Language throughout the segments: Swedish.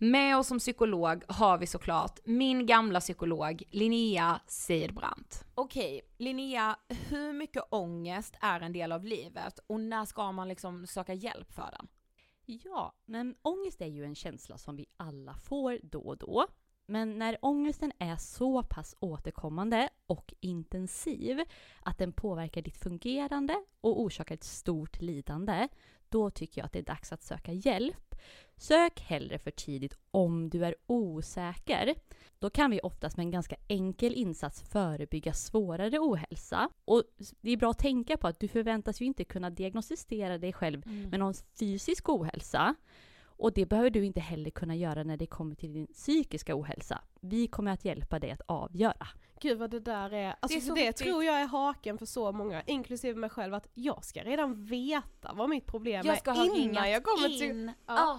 Med oss som psykolog har vi såklart min gamla psykolog Linnea Seidbrant. Okej, Linnea, hur mycket ångest är en del av livet och när ska man liksom söka hjälp för den? Ja, men ångest är ju en känsla som vi alla får då och då. Men när ångesten är så pass återkommande och intensiv att den påverkar ditt fungerande och orsakar ett stort lidande, då tycker jag att det är dags att söka hjälp. Sök hellre för tidigt om du är osäker. Då kan vi oftast med en ganska enkel insats förebygga svårare ohälsa. Och det är bra att tänka på att du förväntas ju inte kunna diagnostisera dig själv Mm. med någon fysisk ohälsa. Och det behöver du inte heller kunna göra när det kommer till din psykiska ohälsa. Vi kommer att hjälpa dig att avgöra. Gud vad det där är, alltså Det är så det viktigt. tror jag är haken för så många, inklusive mig själv, att jag ska redan veta vad mitt problem Jag är innan jag kommer till in. Ja. Ah.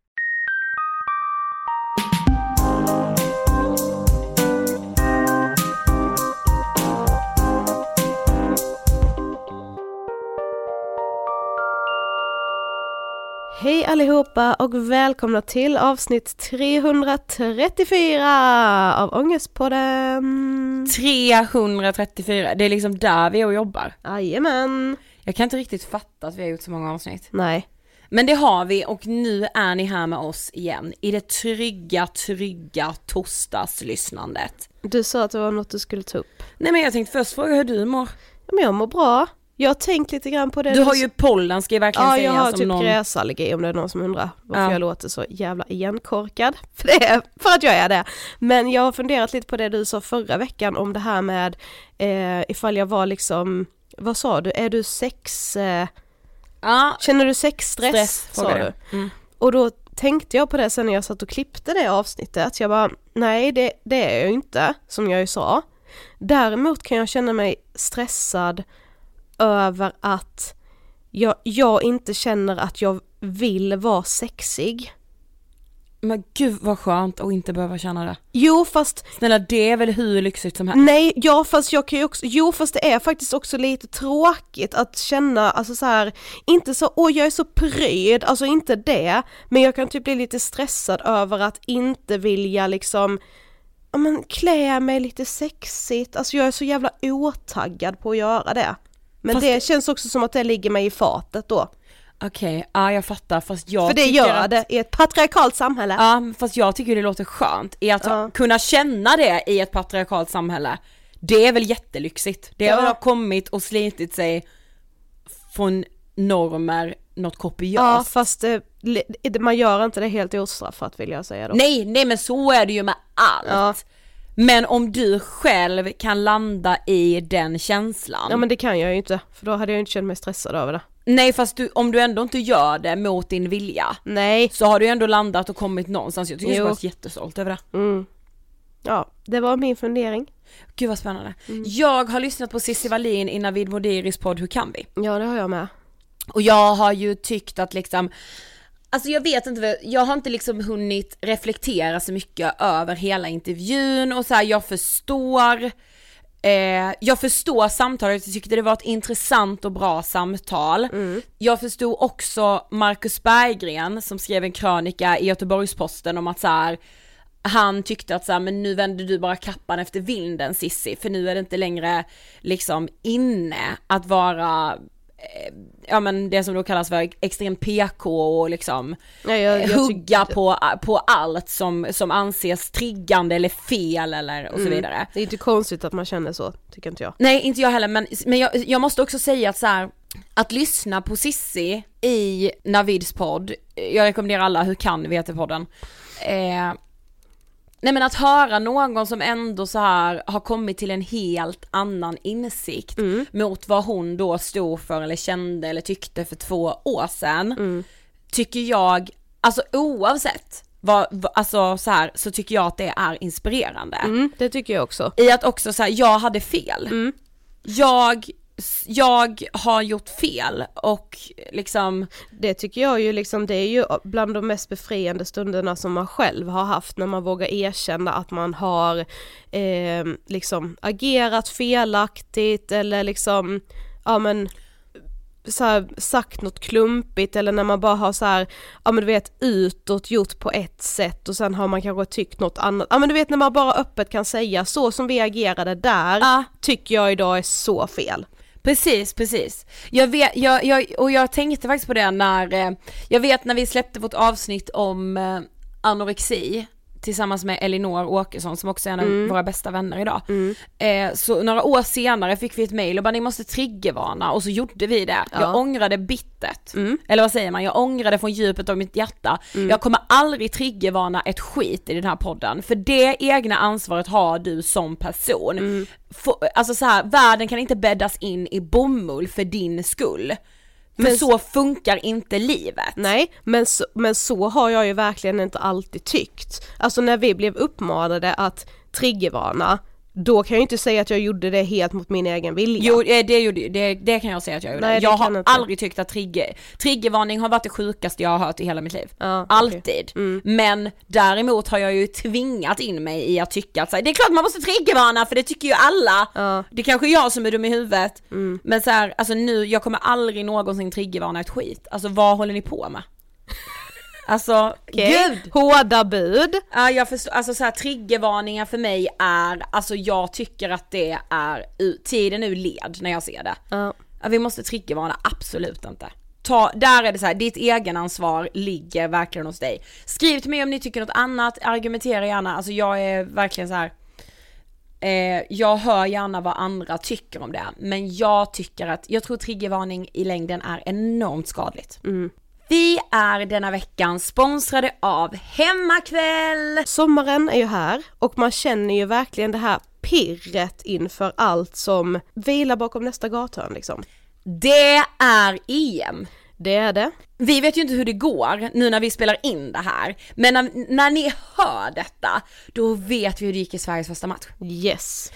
Hej allihopa och välkomna till avsnitt 334 av Ångestpodden. 334, det är liksom där vi är och jobbar. Jajamän. Jag kan inte riktigt fatta att vi har gjort så många avsnitt. Nej. Men det har vi och nu är ni här med oss igen i det trygga, trygga torsdagslyssnandet. Du sa att det var något du skulle ta upp. Nej men jag tänkte först fråga hur du mår. Men jag mår bra. Jag har tänkt lite grann på det. Du har ju pollen ska jag verkligen Ja, säga jag har som typ någon... gräsallergi om det är någon som undrar varför Ja. jag låter så jävla igenkorkad. För det är för att jag är det. Men jag har funderat lite på det du sa förra veckan om det här med eh, ifall jag var liksom, vad sa du, är du sex, eh, Ja, känner du sexstress? stress sa du. Mm. Och då tänkte jag på det sen när jag satt och klippte det avsnittet, jag bara, nej det, det är jag ju inte, som jag ju sa. Däremot kan jag känna mig stressad över att jag, jag inte känner att jag vill vara sexig. Men gud vad skönt att inte behöva känna det. Jo fast, Snälla det är väl hur lyxigt som helst? nej, ja fast jag kan ju också, jo fast det är faktiskt också lite tråkigt att känna, alltså så här, inte så, åh jag är så pryd, alltså inte det, men jag kan typ bli lite stressad över att inte vilja liksom, ja men klä mig lite sexigt, alltså jag är så jävla otaggad på att göra det. Men Fast- det känns också som att det ligger mig i fatet då. Okej, ja jag fattar fast jag För det gör att, det i ett patriarkalt samhälle. Ja fast jag tycker det låter skönt i att Ja. kunna känna det i ett patriarkalt samhälle. Det är väl jättelyxigt. Det Ja. väl har kommit och slitit sig från normer något Ja kopiöst. fast det, det, man gör inte det helt ostraffat vill jag säga då. Nej, nej men så är det ju med allt. Ja. Men om du själv kan landa i den känslan. Ja men det kan jag ju inte, för då hade jag inte känt mig stressad över det. Nej fast du, om du ändå inte gör det mot din vilja Nej. så har du ändå landat och kommit någonstans. Jag tycker Jo. vara jättestolt över det. Mm. Ja, det var min fundering. Gud vad spännande. Mm. Jag har lyssnat på Cissi Wallin i Navid Modiris podd Hur kan vi? Ja det har jag med. Och jag har ju tyckt att liksom Alltså jag vet inte, jag har inte liksom hunnit reflektera så mycket över hela intervjun och så här, jag förstår eh, Jag förstår samtalet, jag tyckte det var ett intressant och bra samtal. Jag förstod också Marcus Berggren som skrev en krönika i Göteborgs-Posten om att så här, han tyckte att så här, men nu vänder du bara kappan efter vinden Sissi för nu är det inte längre liksom inne att vara ja men det som då kallas för extrem PK och liksom Ja, jag, jag hugga tyckte- på, på allt som, som anses triggande eller fel eller och så Mm. vidare. Det är inte konstigt att man känner så, tycker inte jag. Nej inte jag heller men, men jag, jag måste också säga att så här, att lyssna på Sissi i Navids podd, jag rekommenderar alla Hur kan vi heter podden. Eh, nej men att höra någon som ändå så här har kommit till en helt annan insikt mot vad hon då stod för eller kände eller tyckte för två år sedan. Tycker jag, alltså oavsett vad, alltså så här, så tycker jag att det är inspirerande. Mm, det tycker jag också. I att också säga jag hade fel. Mm. Jag, jag har gjort fel och liksom, Det tycker jag ju liksom, det är ju bland de mest befriande stunderna som man själv har haft när man vågar erkänna att man har eh, liksom agerat felaktigt eller liksom, ja men så här, sagt något klumpigt eller när man bara har så här, ja men du vet utåt gjort på ett sätt och sen har man kanske tyckt något annat, ja men du vet när man bara öppet kan säga så som vi agerade där, Ja. tycker jag idag är så fel precis, precis. Jag vet, jag, jag, och jag tänkte faktiskt på det när, eh, jag vet när vi släppte vårt avsnitt om eh, anorexi tillsammans med Elinor Åkesson som också är en av Mm. våra bästa vänner idag. Eh, så några år senare fick vi ett mail och bara ni måste triggervarna och så gjorde vi det. Jag Ja. ångrade bittert. Mm. Eller vad säger man? Jag ångrade från djupet av mitt hjärta. Jag kommer aldrig triggervarna ett skit i den här podden. För det egna ansvaret har du som person. Mm. Få- alltså så här, världen kan inte bäddas in i bomull för din skull. Men- så funkar inte livet. Nej, men så, men så har jag ju verkligen inte alltid tyckt. Alltså när vi blev uppmanade att triggervarna, då kan jag inte säga att jag gjorde det helt mot min egen vilja. Jo eh, det, gjorde, det, det kan jag säga att jag gjorde. Nej, jag har inte. aldrig tyckt att trigger, triggervarning har varit det sjukaste jag har hört i hela mitt liv. Okej. Alltid. Men däremot har jag ju tvingat in mig i att tycka att så här, det är klart man måste triggervarna för det tycker ju alla. Ja. Det kanske är jag som är dum i huvudet. Men så här, alltså nu, jag kommer aldrig någonsin triggervarna ett skit. Alltså vad håller ni på med? Alltså, Okej, gud! Hårda bud. Ja jag förstår, alltså så här, triggervarningar för mig är, alltså jag tycker att det är tiden ur led när jag ser det. Ja. Vi måste triggervarna, absolut inte. Ta, där är det så här, ditt egenansvar ligger verkligen hos dig. Skriv till mig om ni tycker något annat, argumentera gärna, alltså jag är verkligen så här. Eh, jag hör gärna vad andra tycker om det, men jag tycker att, jag tror triggervarning i längden är enormt skadligt. Vi är denna veckan sponsrade av Hemmakväll! Sommaren är ju här och man känner ju verkligen det här pirret inför allt som vilar bakom nästa gathörn liksom. Det är EM! Det är det. Vi vet ju inte hur det går nu när vi spelar in det här, men när, när ni hör detta, då vet vi hur det gick i Sveriges första match. Yes.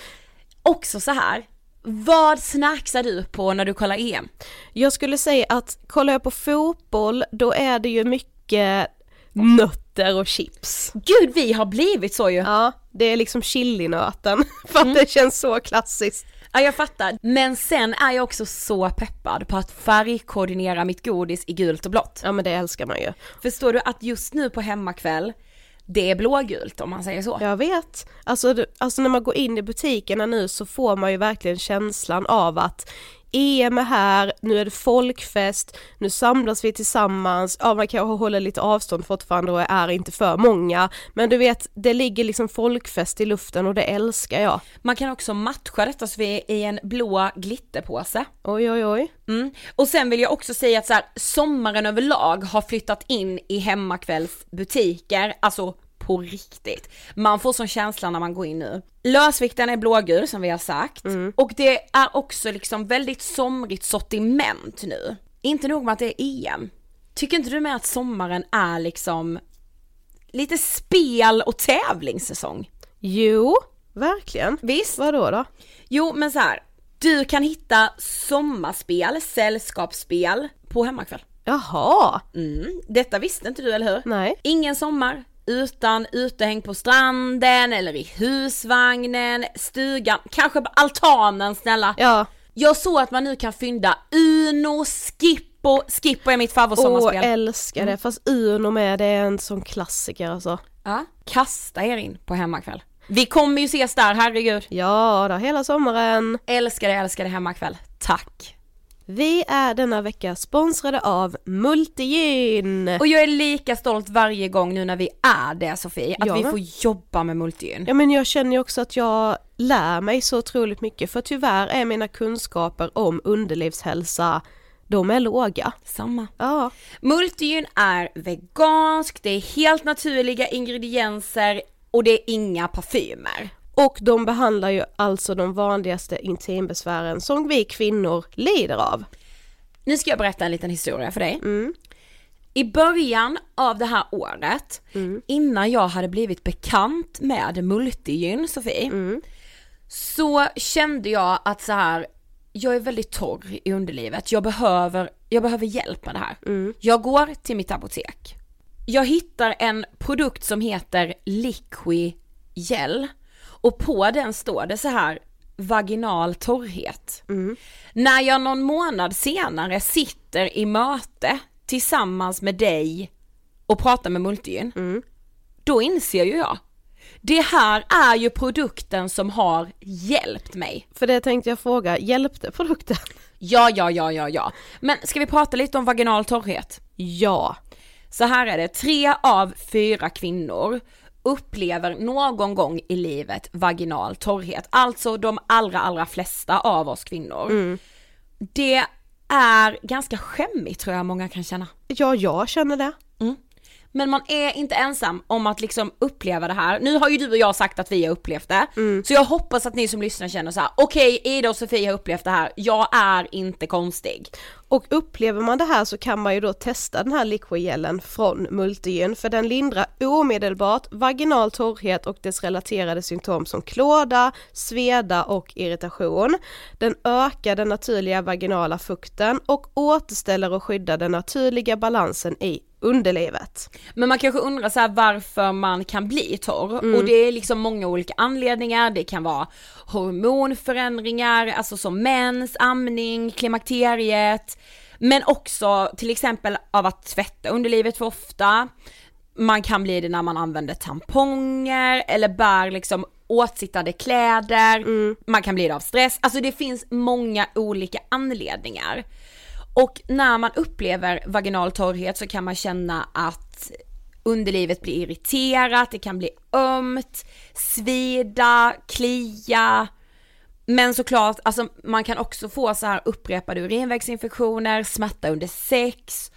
Också så här, vad snacksar du på när du kollar EM? Jag skulle säga att kollar jag på fotboll då är det ju mycket nötter och chips. Gud vi har blivit så ju! Ja, det är liksom chilinöten för att det känns så klassiskt. Ja jag fattar, men sen är jag också så peppad på att färgkoordinera mitt godis i gult och blått. Ja men det älskar man ju. Förstår du att just nu på hemmakväll, det är blågult om man säger så. Jag vet. Alltså, alltså när man går in i butikerna nu så får man ju verkligen känslan av att EM är här, nu är det folkfest, nu samlas vi tillsammans, ja man kanske håller lite avstånd fortfarande och är inte för många, men du vet det ligger liksom folkfest i luften och det älskar jag. Man kan också matcha detta så vi är i en blå glitterpåse. Oj oj oj. Mm. Och sen vill jag också säga att så här, sommaren överlag har flyttat in i hemmakvällsbutiker, alltså på riktigt. Man får sån känsla när man går in nu. Lösvikten är blågul som vi har sagt och det är också liksom väldigt somrigt sortiment nu. Inte nog med att det är EM. Tycker inte du med att sommaren är liksom lite spel och tävlingssäsong? Jo, verkligen. Visst? Vadå då? Jo men så här. du kan hitta sommarspel, sällskapsspel på hemmakväll. Jaha, Mm, detta visste inte du eller hur? nej. Ingen sommar utan utehäng på stranden eller i husvagnen, stugan, kanske på altanen snälla. Ja, Jag såg att man nu kan fynda Uno, Skippo, Skippo är mitt åh favoritsommarspel. älskar det, fast Uno med det är en sån klassiker alltså. ja. Kasta er in på hemmakväll. Vi kommer ju ses där, herregud. Ja då, hela sommaren. Älskar det, älskar det hemmakväll. Tack. Vi är denna vecka sponsrade av Multigyn. Och jag är lika stolt varje gång nu när vi är det Sofie, att Jag vi får jobba med multigyn. Ja men jag känner ju också att jag lär mig så otroligt mycket för tyvärr är mina kunskaper om underlivshälsa, de är låga. Samma. Ja, Multigyn är vegansk, det är helt naturliga ingredienser och det är inga parfymer. Och de behandlar ju alltså de vanligaste intimbesvären som vi kvinnor lider av. Nu ska jag berätta en liten historia för dig. Mm. I början av det här året, innan jag hade blivit bekant med multigyn Sofie, Mm. så kände jag att så här, jag är väldigt torr i underlivet, jag behöver, jag behöver hjälp med det här. Mm. Jag går till mitt apotek. Jag hittar en produkt som heter Liqui Gel och på den står det så här vaginal torrhet. När jag någon månad senare sitter i möte tillsammans med dig och pratar med multigyn, då inser ju jag, det här är ju produkten som har hjälpt mig. För det tänkte jag fråga, hjälpte produkten? Ja, ja, ja, ja, ja. Men ska vi prata lite om vaginal torrhet? Ja. Så här är det, tre av fyra kvinnor upplever någon gång i livet vaginal torrhet, alltså de allra, allra flesta av oss kvinnor. Det är ganska skämmigt tror jag många kan känna. Ja, jag känner det. Men man är inte ensam om att liksom uppleva det här. Nu har ju du och jag sagt att vi har upplevt det. Så jag hoppas att ni som lyssnar känner så här: okej Ida och Sofie har upplevt det här, jag är inte konstig. Och upplever man det här så kan man ju då testa den här liquigelen från Multigyn för den lindrar omedelbart vaginal torrhet och dess relaterade symptom som klåda, sveda och irritation. Den ökar den naturliga vaginala fukten och återställer och skyddar den naturliga balansen i underlivet. Men man kanske undrar så varför man kan bli torr. Mm. och det är liksom många olika anledningar, det kan vara hormonförändringar, alltså som mens, amning, klimakteriet, men också till exempel av att tvätta underlivet för ofta, man kan bli det när man använder tamponger eller bär liksom åtsittande kläder, man kan bli det av stress, alltså det finns många olika anledningar. Och när man upplever vaginal torrhet så kan man känna att underlivet blir irriterat, det kan bli ömt, svida, klia. Men såklart, alltså man kan också få så här upprepade urinvägsinfektioner, smärta under sex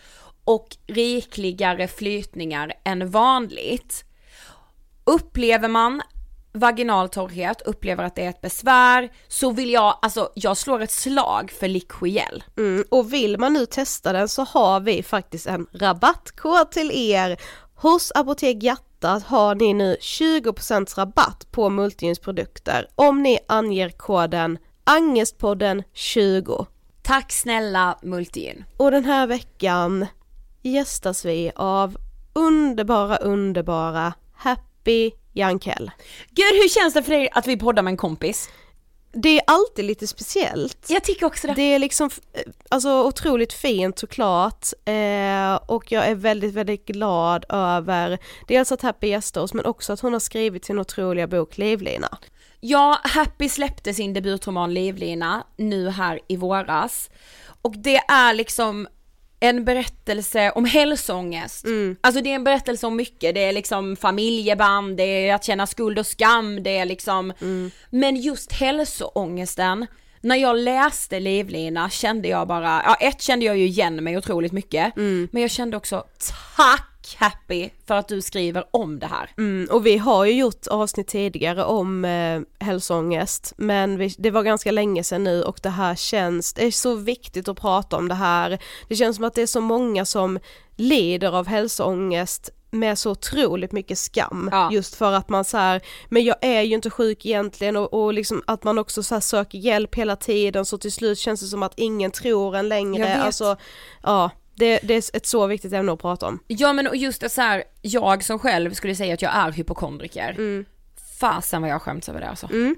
och rikligare flytningar än vanligt. Upplever man vaginal torrhet, upplever att det är ett besvär, så vill jag, alltså jag slår ett slag för Liquiel. Mm, och vill man nu testa den så har vi faktiskt en rabattkod till er. Hos Apotek Hjärtat har ni nu 20% rabatt på Multigyns produkter om ni anger koden Angestpodden 20. Tack snälla Multigyn. Och den här veckan gästas vi av underbara, underbara Happy Jankell. Gud hur känns det för dig att vi poddar med en kompis? Det är alltid lite speciellt. Jag tycker också det. Det är liksom eh, alltså otroligt fint såklart eh, och jag är väldigt väldigt glad över dels att Happy gästar oss men också att hon har skrivit sin otroliga bok Livlina. Ja, Happy släppte sin debutroman Livlina nu här i våras. Och det är liksom en berättelse om hälsoångest. Mm. Alltså det är en berättelse om mycket, det är liksom familjeband, det är att känna skuld och skam, det är liksom, Mm. men just hälsoångesten, när jag läste Livlina kände jag bara, ja ett kände jag ju igen mig otroligt mycket, Mm. men jag kände också tack Happy för att du skriver om det här. Mm, och vi har ju gjort avsnitt tidigare om eh, hälsoångest men vi, det var ganska länge sedan nu och det här känns, det är så viktigt att prata om det här. Det känns som att det är så många som lider av hälsoångest med så otroligt mycket skam Ja. just för att man så här, men jag är ju inte sjuk egentligen och, och liksom att man också så söker hjälp hela tiden så till slut känns det som att ingen tror en längre, alltså ja det, det är ett så viktigt ämne att prata om. Ja men och just det så här, jag som själv skulle säga att jag är hypokondriker. Mm. Fasen vad jag skäms över det alltså. Mm.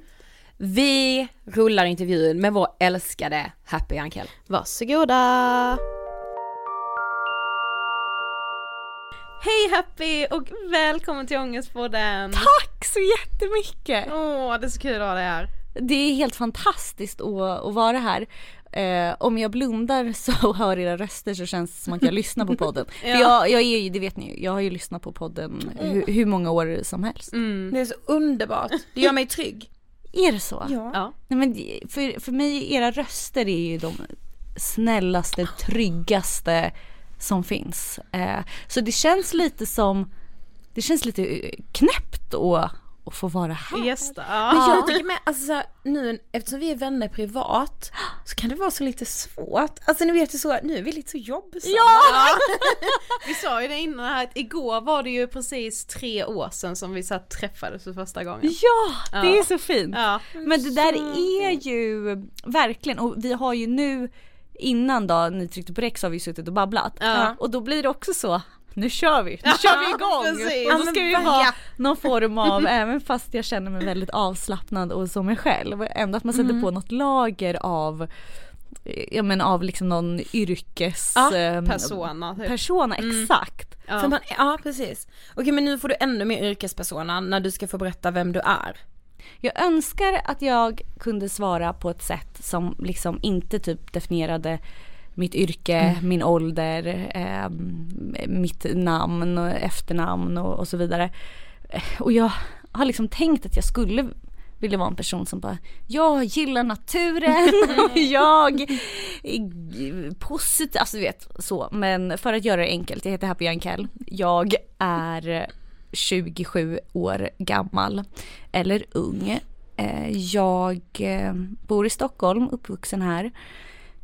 Vi rullar intervjun med vår älskade Happy Ankel. Varsågoda! Hej Happy och välkommen till Ångestpodden! Tack så jättemycket! Åh, det är så kul att ha dig här. Det är helt fantastiskt att, att vara här. Eh, om jag blundar så och hör era röster så känns det som att jag lyssnar på podden. För jag, jag är ju, det vet ni ju, jag har ju lyssnat på podden hur, hur många år som helst. Mm. Det är så underbart, det gör mig trygg. Är det så? Ja. Nej, men för, för mig, era röster är ju de snällaste, tryggaste som finns. Eh, så det känns lite som, det känns lite eh, knäppt att, att få vara här. Gästa. Men Ja. jag tycker med, alltså nu eftersom vi är vänner privat så kan det vara så lite svårt. Alltså ni vet ju så, nu är vi lite så jobbsamma. Ja! vi sa ju det innan här att igår var det ju precis tre år sedan som vi här träffades för första gången. Ja, det Ja. är så fint. Ja. Men det där är ju verkligen, och vi har ju nu innan då ni tryckte på räck så har vi suttit och babblat. Ja. Och då blir det också så, nu kör vi, nu kör vi igång! precis. Och Ja, då ska vi ja. ha någon form av, även fast jag känner mig väldigt avslappnad och som mig själv, ändå att man sätter på något lager av Ja men av liksom någon yrkes... Ja, ehm, Persona typ. Persona, exakt. Ja. För man, ja precis. Okej men nu får du ännu mer yrkespersona när du ska få berätta vem du är. Jag önskar att jag kunde svara på ett sätt som liksom inte typ definierade mitt yrke, min ålder, eh, mitt namn och efternamn och, och så vidare. Och jag har liksom tänkt att jag skulle vilja vara en person som bara, jag gillar naturen, jag är positiv, alltså du vet så. Men för att göra det enkelt, jag heter Happy Jankell. Jag är 27 år gammal, eller ung. Eh, Jag eh, bor i Stockholm, uppvuxen här.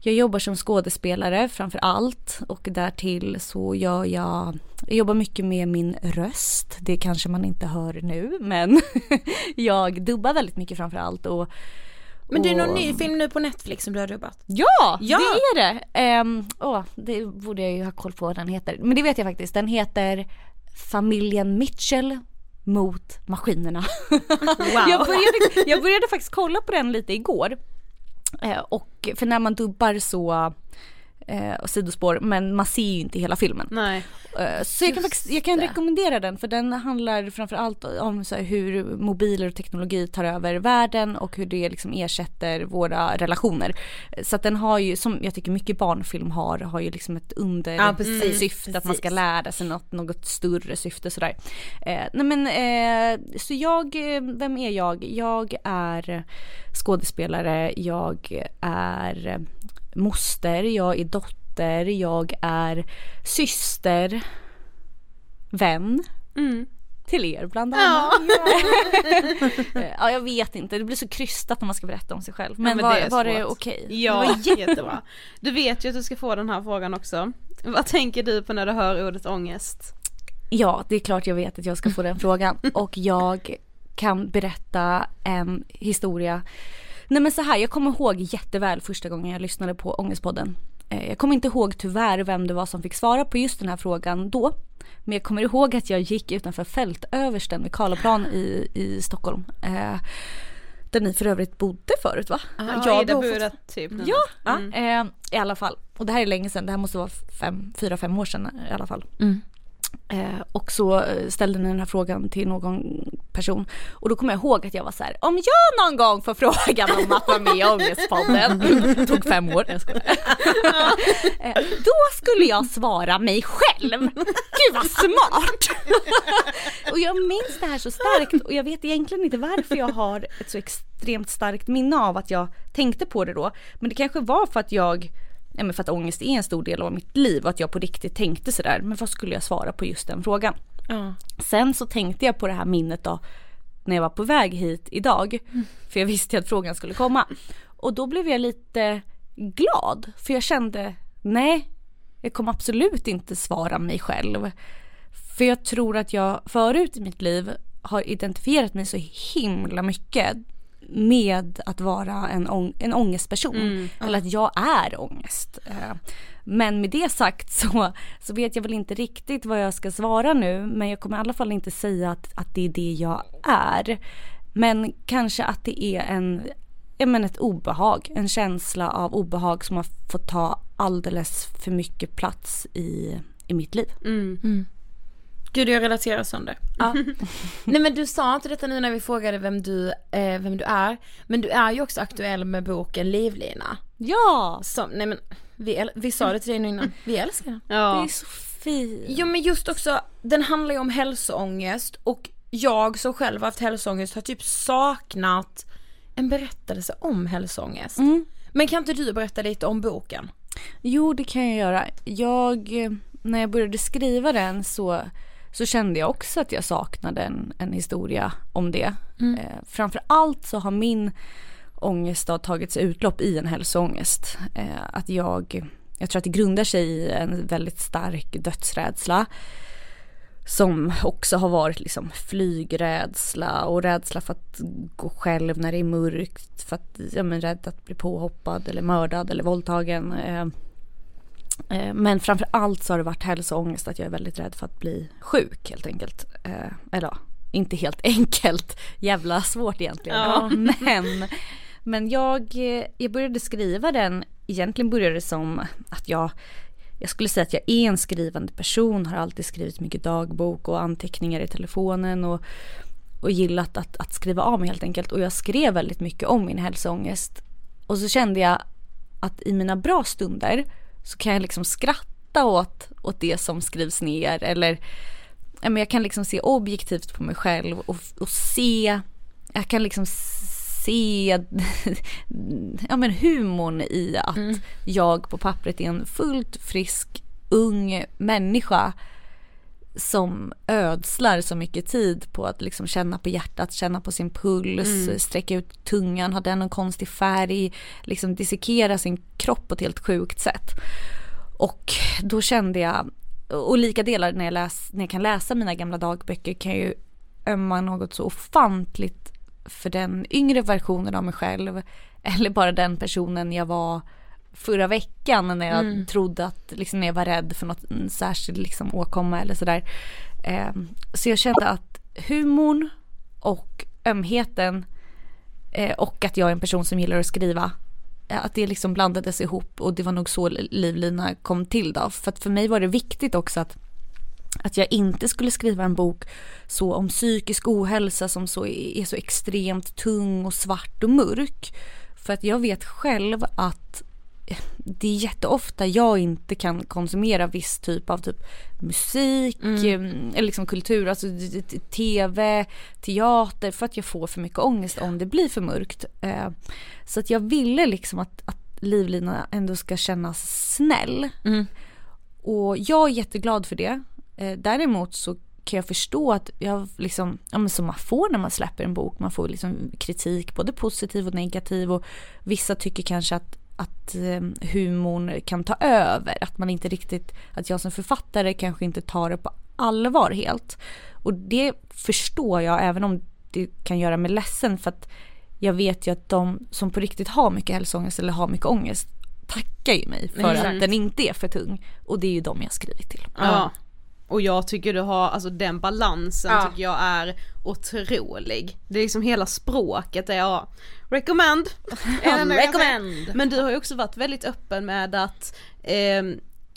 Jag jobbar som skådespelare framför allt och därtill så gör jag, jag jobbar mycket med min röst. Det kanske man inte hör nu men jag dubbar väldigt mycket framför allt och Men det är någon och- ny film nu på Netflix som du har dubbat. Ja, Ja. det är det! Um, åh, det borde jag ju ha koll på vad den heter. Men det vet jag faktiskt. Den heter Familjen Mitchell mot maskinerna. jag, började, jag började faktiskt kolla på den lite igår. Eh, och för när man dubbar så eh, sidospår men man ser ju inte hela filmen. Nej. Eh, Så jag kan, faktiskt, jag kan rekommendera den för den handlar framförallt om så hur mobiler och teknologi tar över världen och hur det liksom ersätter våra relationer. Så att den har ju, som jag tycker mycket barnfilm har, har ju liksom ett under Ja, att man ska lära sig något, något större syfte sådär. Eh, nej men eh, så jag, eh, vem är jag? Jag är skådespelare, jag är moster, jag är dotter, jag är syster, vän Mm. till er bland annat. Eh, ja jag vet inte, det blir så krystat när man ska berätta om sig själv. Men, men var, det var det okej? Ja, jättebra. Du vet ju att du ska få den här frågan också. Vad tänker du på när du hör ordet ångest? Ja, det är klart jag vet att jag ska få den frågan och jag kan berätta en historia Nej men så här, jag kommer ihåg jätteväl första gången jag lyssnade på Ångestpodden. Eh, jag kommer inte ihåg tyvärr vem det var som fick svara på just den här frågan då. Men jag kommer ihåg att jag gick utanför fältöversten vid Karlaplan i, i Stockholm. Eh, där ni för övrigt bodde förut va? Ja, jag Ida bor Bura typ. Ja, Mm. eh, i alla fall. Och det här är länge sedan, det här måste vara fem, fyra, fem år sedan i alla fall. Mm. Eh, och så ställde ni den här frågan till någon person. Och då kommer jag ihåg att jag var så här, om jag någon gång får frågan om att vara med i Ångestpodden, tog fem år, jag skojar. Eh, då skulle jag svara mig själv. Gud vad smart! och jag minns det här så starkt och jag vet egentligen inte varför jag har ett så extremt starkt minne av att jag tänkte på det då. Men det kanske var för att jag Ja, men för att ångest är en stor del av mitt liv och att jag på riktigt tänkte sådär, men vad skulle jag svara på just den frågan? Ja. Sen så tänkte jag på det här minnet då när jag var på väg hit idag. För jag visste att frågan skulle komma. Och då blev jag lite glad för jag kände nej, jag kommer absolut inte svara mig själv. För jag tror att jag förut i mitt liv har identifierat mig så himla mycket med att vara en, ång- en ångestperson. Eller att jag är ångest. Eh, Men med det sagt så, så vet jag väl inte riktigt vad jag ska svara nu. Men jag kommer i alla fall inte säga att, att det är det jag är. Men kanske att det är en, ja men ett obehag. En känsla av obehag som har fått ta alldeles för mycket plats i, i mitt liv. Gud jag relaterar sönder. Ja. Nej men du sa inte detta nu när vi frågade vem du, eh, vem du är. Men du är ju också aktuell med boken Livlina. Ja! Som, nej men vi, äl- vi sa det till dig nu innan, vi älskar den. Det Ja. är så fint. Jo men just också, den handlar ju om hälsoångest och jag som själv har haft hälsoångest har typ saknat en berättelse om hälsoångest. Mm. Men kan inte du berätta lite om boken? Jo, det kan jag göra. Jag, när jag började skriva den så, så kände jag också att jag saknade en, en historia om det. Eh, framför allt så har min ångest då tagit sig utlopp i en hälsoångest. Eh, att jag, jag tror att det grundar sig i en väldigt stark dödsrädsla. Som också har varit liksom flygrädsla och rädsla för att gå själv när det är mörkt. För att, ja men rädd att bli påhoppad eller mördad eller våldtagen. Eh, Men framför allt så har det varit hälsoångest att jag är väldigt rädd för att bli sjuk helt enkelt. Eh, Eller ja, inte helt enkelt, jävla svårt egentligen. Ja. Men, men jag, eh, jag började skriva den, egentligen började det som att jag jag skulle säga att jag är en skrivande person, har alltid skrivit mycket dagbok och anteckningar i telefonen och, och gillat att, att skriva av mig helt enkelt. Och jag skrev väldigt mycket om min hälsoångest. Och så kände jag att i mina bra stunder så kan jag liksom skratta åt, åt det som skrivs ner eller men jag kan liksom se objektivt på mig själv och, och se, jag kan liksom se ja, men humorn i att jag på pappret är en fullt frisk ung människa som ödslar så mycket tid på att liksom känna på hjärtat, känna på sin puls, sträcka ut tungan, ha den någon konstig färg, liksom dissekera sin kropp på ett helt sjukt sätt. Och då kände jag, och lika delar när jag, läs, när jag kan läsa mina gamla dagböcker kan jag ju ömma något så ofantligt för den yngre versionen av mig själv. Eller bara den personen jag var förra veckan när jag trodde att, liksom jag var rädd för något särskild liksom, åkomma eller sådär. Eh, så jag kände att humorn och ömheten eh, och att jag är en person som gillar att skriva eh, att det liksom blandades ihop och det var nog så Livlina kom till då. För att för mig var det viktigt också att att jag inte skulle skriva en bok så om psykisk ohälsa som så är så extremt tung och svart och mörk. För att jag vet själv att det är jätteofta jag inte kan konsumera viss typ av typ musik mm. eller liksom kultur, alltså tv, teater för att jag får för mycket ångest om det blir för mörkt. Eh, Så att jag ville liksom att, att Livlina ändå ska kännas snäll. Och jag är jätteglad för det. Eh, Däremot så kan jag förstå att jag liksom, ja men som man får när man släpper en bok, man får liksom kritik både positiv och negativ och vissa tycker kanske att att eh, humorn kan ta över, att man inte riktigt, att jag som författare kanske inte tar det på allvar helt. Och det förstår jag även om det kan göra mig ledsen för att jag vet ju att de som på riktigt har mycket hälsoångest eller har mycket ångest tackar ju mig för Exakt. att den inte är för tung. Och det är ju de jag skrivit till. Ja. Och jag tycker du har, alltså den balansen Ja. tycker jag är otrolig. Det är liksom hela språket är ja, recommend. Recommend! Men du har ju också varit väldigt öppen med att eh,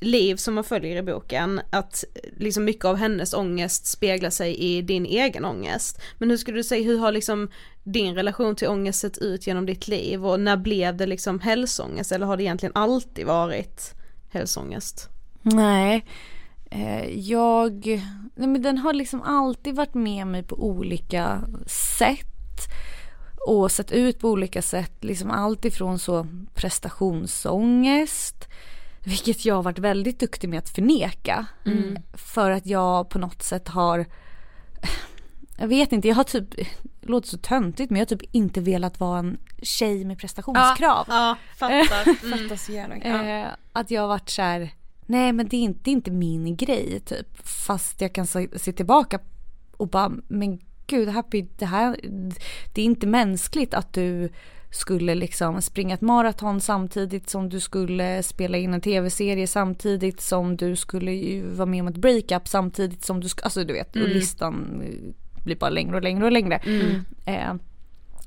Liv som man följer i boken, att liksom mycket av hennes ångest speglar sig i din egen ångest. Men hur skulle du säga, hur har liksom din relation till ångest sett ut genom ditt liv och när blev det liksom hälsoångest eller har det egentligen alltid varit hälsoångest? Nej, jag, nej men den har liksom alltid varit med mig på olika sätt. Och sett ut på olika sätt, liksom allt ifrån så prestationsångest, vilket jag har varit väldigt duktig med att förneka. För att jag på något sätt har, jag vet inte, jag har typ, det låter så töntigt men jag har typ inte velat vara en tjej med prestationskrav. Ja, fattar. Mm. Fattar så jävla Eh, att jag har varit så här, nej men det är inte, det är inte min grej typ. Fast jag kan se, se tillbaka och bara, men gud Happy, det här, det är inte mänskligt att du skulle liksom springa ett maraton samtidigt som du skulle spela in en tv-serie samtidigt som du skulle ju vara med om ett breakup samtidigt som du, alltså du vet, och listan blir bara längre och längre och längre. Eh,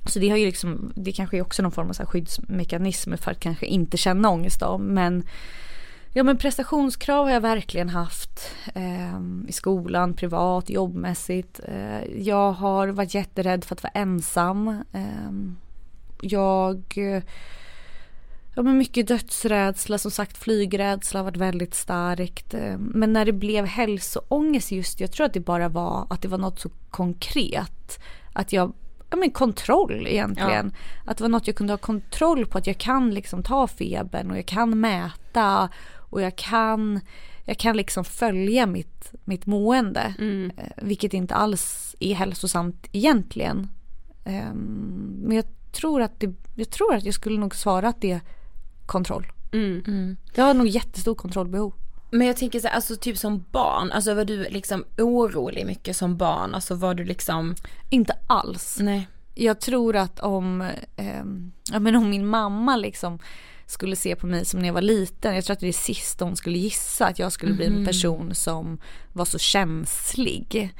så det har ju liksom, det kanske är också någon form av så skyddsmekanism för att kanske inte känna ångest då. Men ja men prestationskrav har jag verkligen haft eh, i skolan, privat, jobbmässigt. Eh, jag har varit jätterädd för att vara ensam. Eh, jag Ja men mycket dödsrädsla, som sagt flygrädsla har varit väldigt starkt. Eh, Men när det blev hälsoångest just, jag tror att det bara var att det var något så konkret. Att jag, ja men kontroll egentligen. Att det var något jag kunde ha kontroll på, att jag kan liksom ta febern och jag kan mäta och jag kan, jag kan liksom följa mitt, mitt mående. Eh, Vilket inte alls är hälsosamt egentligen. Ehm, Men jag tror att det, jag tror att jag skulle nog svara att det är kontroll. Mm. Jag har nog jättestor kontrollbehov. Men jag tänker så här, alltså typ som barn, alltså var du liksom orolig mycket som barn? Alltså var du liksom, Inte alls. nej. Jag tror att om, ehm, ja, men om min mamma liksom skulle se på mig som när jag var liten, jag tror att det är det sista hon skulle gissa, att jag skulle bli en person som var så känslig.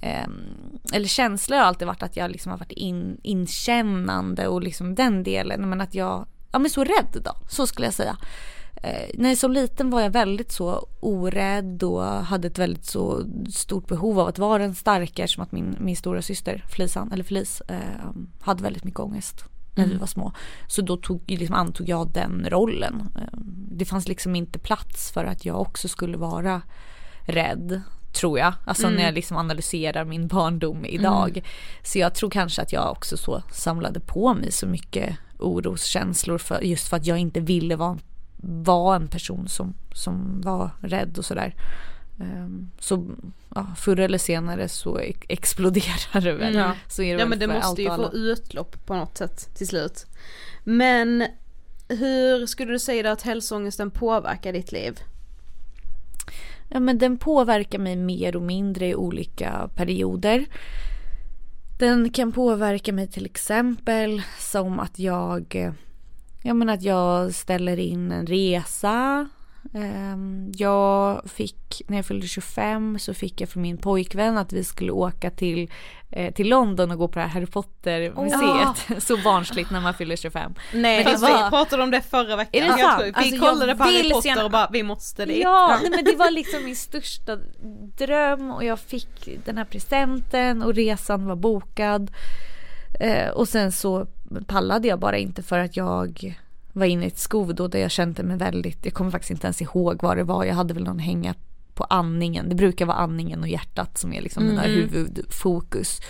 Ehm, eller känslor har alltid varit att jag liksom har varit in, inkännande och liksom den delen, men att jag, ja men så rädd då, så skulle jag säga. Eh, nej, som liten var jag väldigt så orädd och hade ett väldigt så stort behov av att vara den starka som att min, min stora syster Felisan, eller Felice, eh, hade väldigt mycket ångest när vi var små. Så då tog, liksom, antog jag den rollen. Eh, det fanns liksom inte plats för att jag också skulle vara rädd. Tror jag, alltså när jag liksom analyserar min barndom idag. Så jag tror kanske att jag också så samlade på mig så mycket oroskänslor för, just för att jag inte ville vara, vara en person som, som var rädd och sådär. Ehm, Så ja, förr eller senare så ex- exploderar det väl. Ja. Så är det Ja men det måste ju få utlopp på något sätt till slut. Men hur skulle du säga att hälsoångesten påverkar ditt liv? Ja men den påverkar mig mer och mindre i olika perioder. Den kan påverka mig till exempel som att jag, eh, ja men att jag ställer in en resa. Ehm, Jag fick, när jag fyllde 25 så fick jag från min pojkvän att vi skulle åka till, eh, till London och gå på det här Harry Potter museet. Så barnsligt när man fyller 25. Nej, Men det var- vi pratade om det förra veckan. Är det Jag sant? tror- Vi Alltså, jag kollade på Harry Potter gärna- och bara vi måste dit. Ja, nej, men det var liksom min största dröm och jag fick den här presenten och resan var bokad. Eh, och sen så pallade jag bara inte för att jag var inne i ett skov då där jag kände mig väldigt, jag kommer faktiskt inte ens ihåg vad det var, jag hade väl någon hänga på andningen, det brukar vara andningen och hjärtat som är liksom mina huvudfokus.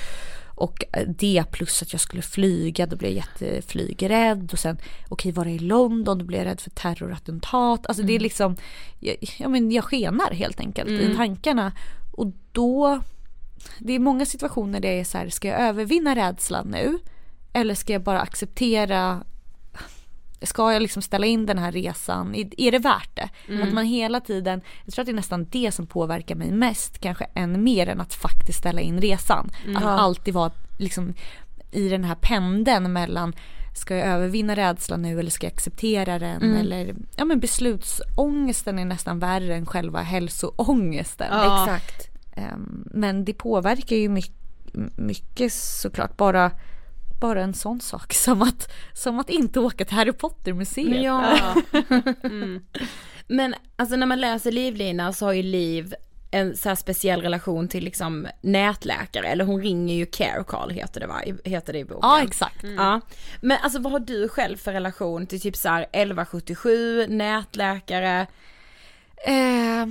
Och eh, det plus att jag skulle flyga, då blev jag jätteflygrädd och sen okej var det i London, då blev jag rädd för terrorattentat. Alltså det är liksom, jag, jag, men, jag skenar helt enkelt i tankarna. Och då, det är många situationer där jag är så här, ska jag övervinna rädslan nu? Eller ska jag bara acceptera Ska jag liksom ställa in den här resan? Är- det värt det? Att man hela tiden, jag tror att det är nästan det som påverkar mig mest, kanske än mer än att faktiskt ställa in resan. Att alltid vara liksom i den här pendeln mellan ska jag övervinna rädslan nu eller ska jag acceptera den eller ja men beslutsångesten är nästan värre än själva hälsoångesten. Ja. Exakt. Ehm, Men det påverkar ju mycket, mycket såklart. Bara, bara en sån sak som att, som att inte åka till Harry Potter-museet. Ja. Mm. Men alltså när man läser Livlina så har ju Liv en så här speciell relation till liksom nätläkare, eller hon ringer ju Care Call heter det va, heter det i boken. Ja exakt. Ja. Men alltså vad har du själv för relation till typ så här 1177, nätläkare? Eh,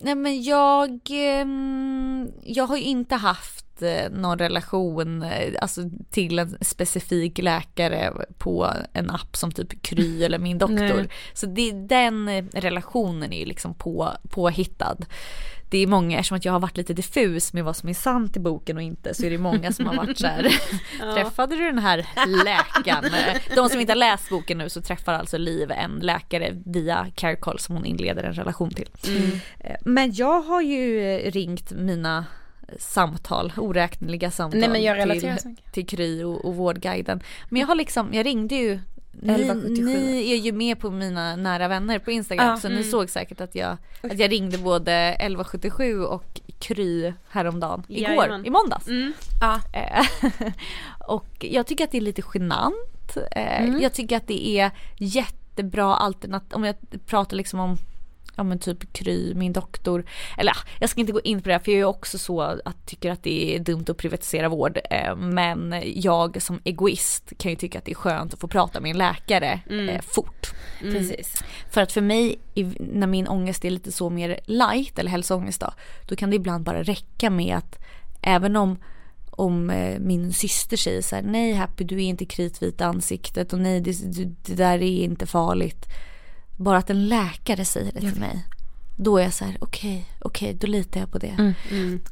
nej men jag, ehm, jag har ju inte haft eh, någon relation eh, alltså, till en specifik läkare på en app som typ Kry eller min doktor. Nej. Så det, den eh, relationen är ju liksom på, påhittad. Det är många, eftersom att jag har varit lite diffus med vad som är sant i boken och inte så är det många som har varit så här. Träffade du den här läkaren? De som inte har läst boken nu så träffar alltså Liv en läkare via Care Call som hon inleder en relation till. Eh, Men jag har ju eh, ringt mina samtal, oräkneliga samtal Nej men jag relaterar till, till Kry och, och Vårdguiden. Men jag har liksom, jag ringde ju ni, 1177. ni är ju med på mina nära vänner på Instagram Ja, så ni såg säkert att jag, att jag ringde både 1177 och Kry häromdagen. Igår, Jajamän. i måndags. Mm. Ja. Eh, och jag tycker att det är lite genant. Eh, Mm. Jag tycker att det är jättebra alternativ, om jag pratar liksom om Ja men typ Kry, min doktor. Eller ah, jag ska inte gå in på det här för jag är också så att tycker att det är dumt att privatisera vård. Eh, men jag som egoist kan ju tycka att det är skönt att få prata med en läkare eh, fort. Precis. För att för mig, när min ångest är lite så mer light eller hälsoångest då, då kan det ibland bara räcka med att även om om eh, min syster säger så här, nej Happy du är inte kritvit i ansiktet och nej det, det där är inte farligt. Bara att en läkare säger det till mig. Då är jag så här, okej, okej, då litar jag på det.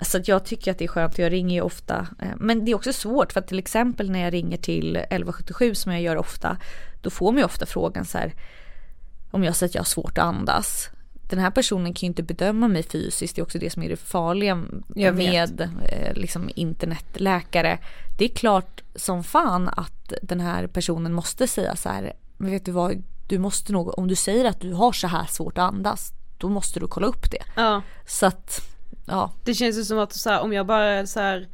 Så att jag tycker att det är skönt, jag ringer ju ofta. eh, Men det är också svårt för att till exempel när jag ringer till 1177 som jag gör ofta, då får man ju ofta frågan så här, om jag säger att jag har svårt att andas. Den här personen kan ju inte bedöma mig fysiskt, det är också det som är det farliga med eh, liksom internetläkare. Det är klart som fan att den här personen måste säga så här, men vet du vad, du måste nog, om du säger att du har så här svårt att andas, då måste du kolla upp det. Ja, Så att, ja. det känns ju som att så här, om jag bara så här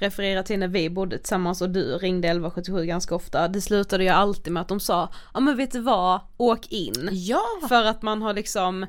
refererar till när vi bodde tillsammans och du ringde 1177 ganska ofta, det slutade ju alltid med att de sa, ja men vet du vad, åk in. Ja. För att man har liksom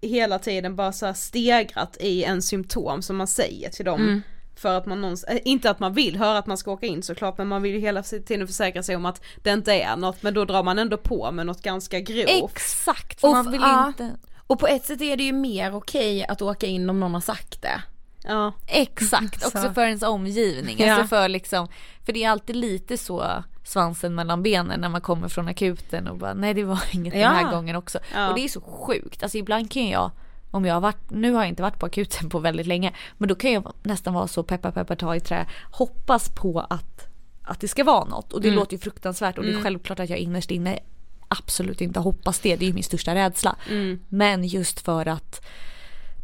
hela tiden bara så stegrat i en symptom som man säger till dem. För att man någonstans, äh, inte att man vill höra att man ska åka in såklart men man vill ju hela tiden försäkra sig om att det inte är något men då drar man ändå på med något ganska grovt. Exakt, för Och man vill ja. inte... Och på ett sätt är det ju mer okej att åka in om någon har sagt det. Ja. Exakt, också för ens omgivning. Ja. Alltså för liksom, för det är alltid lite så svansen mellan benen när man kommer från akuten och bara nej det var inget Ja. den här gången också. Ja. Och det är så sjukt, alltså ibland kan jag om jag har varit, nu har jag inte varit på akuten på väldigt länge, men då kan jag nästan vara så peppa peppa ta i trä, hoppas på att, att det ska vara något. Och det låter ju fruktansvärt och det är självklart att jag innerst inne absolut inte hoppas det, det är ju min största rädsla. Men just för att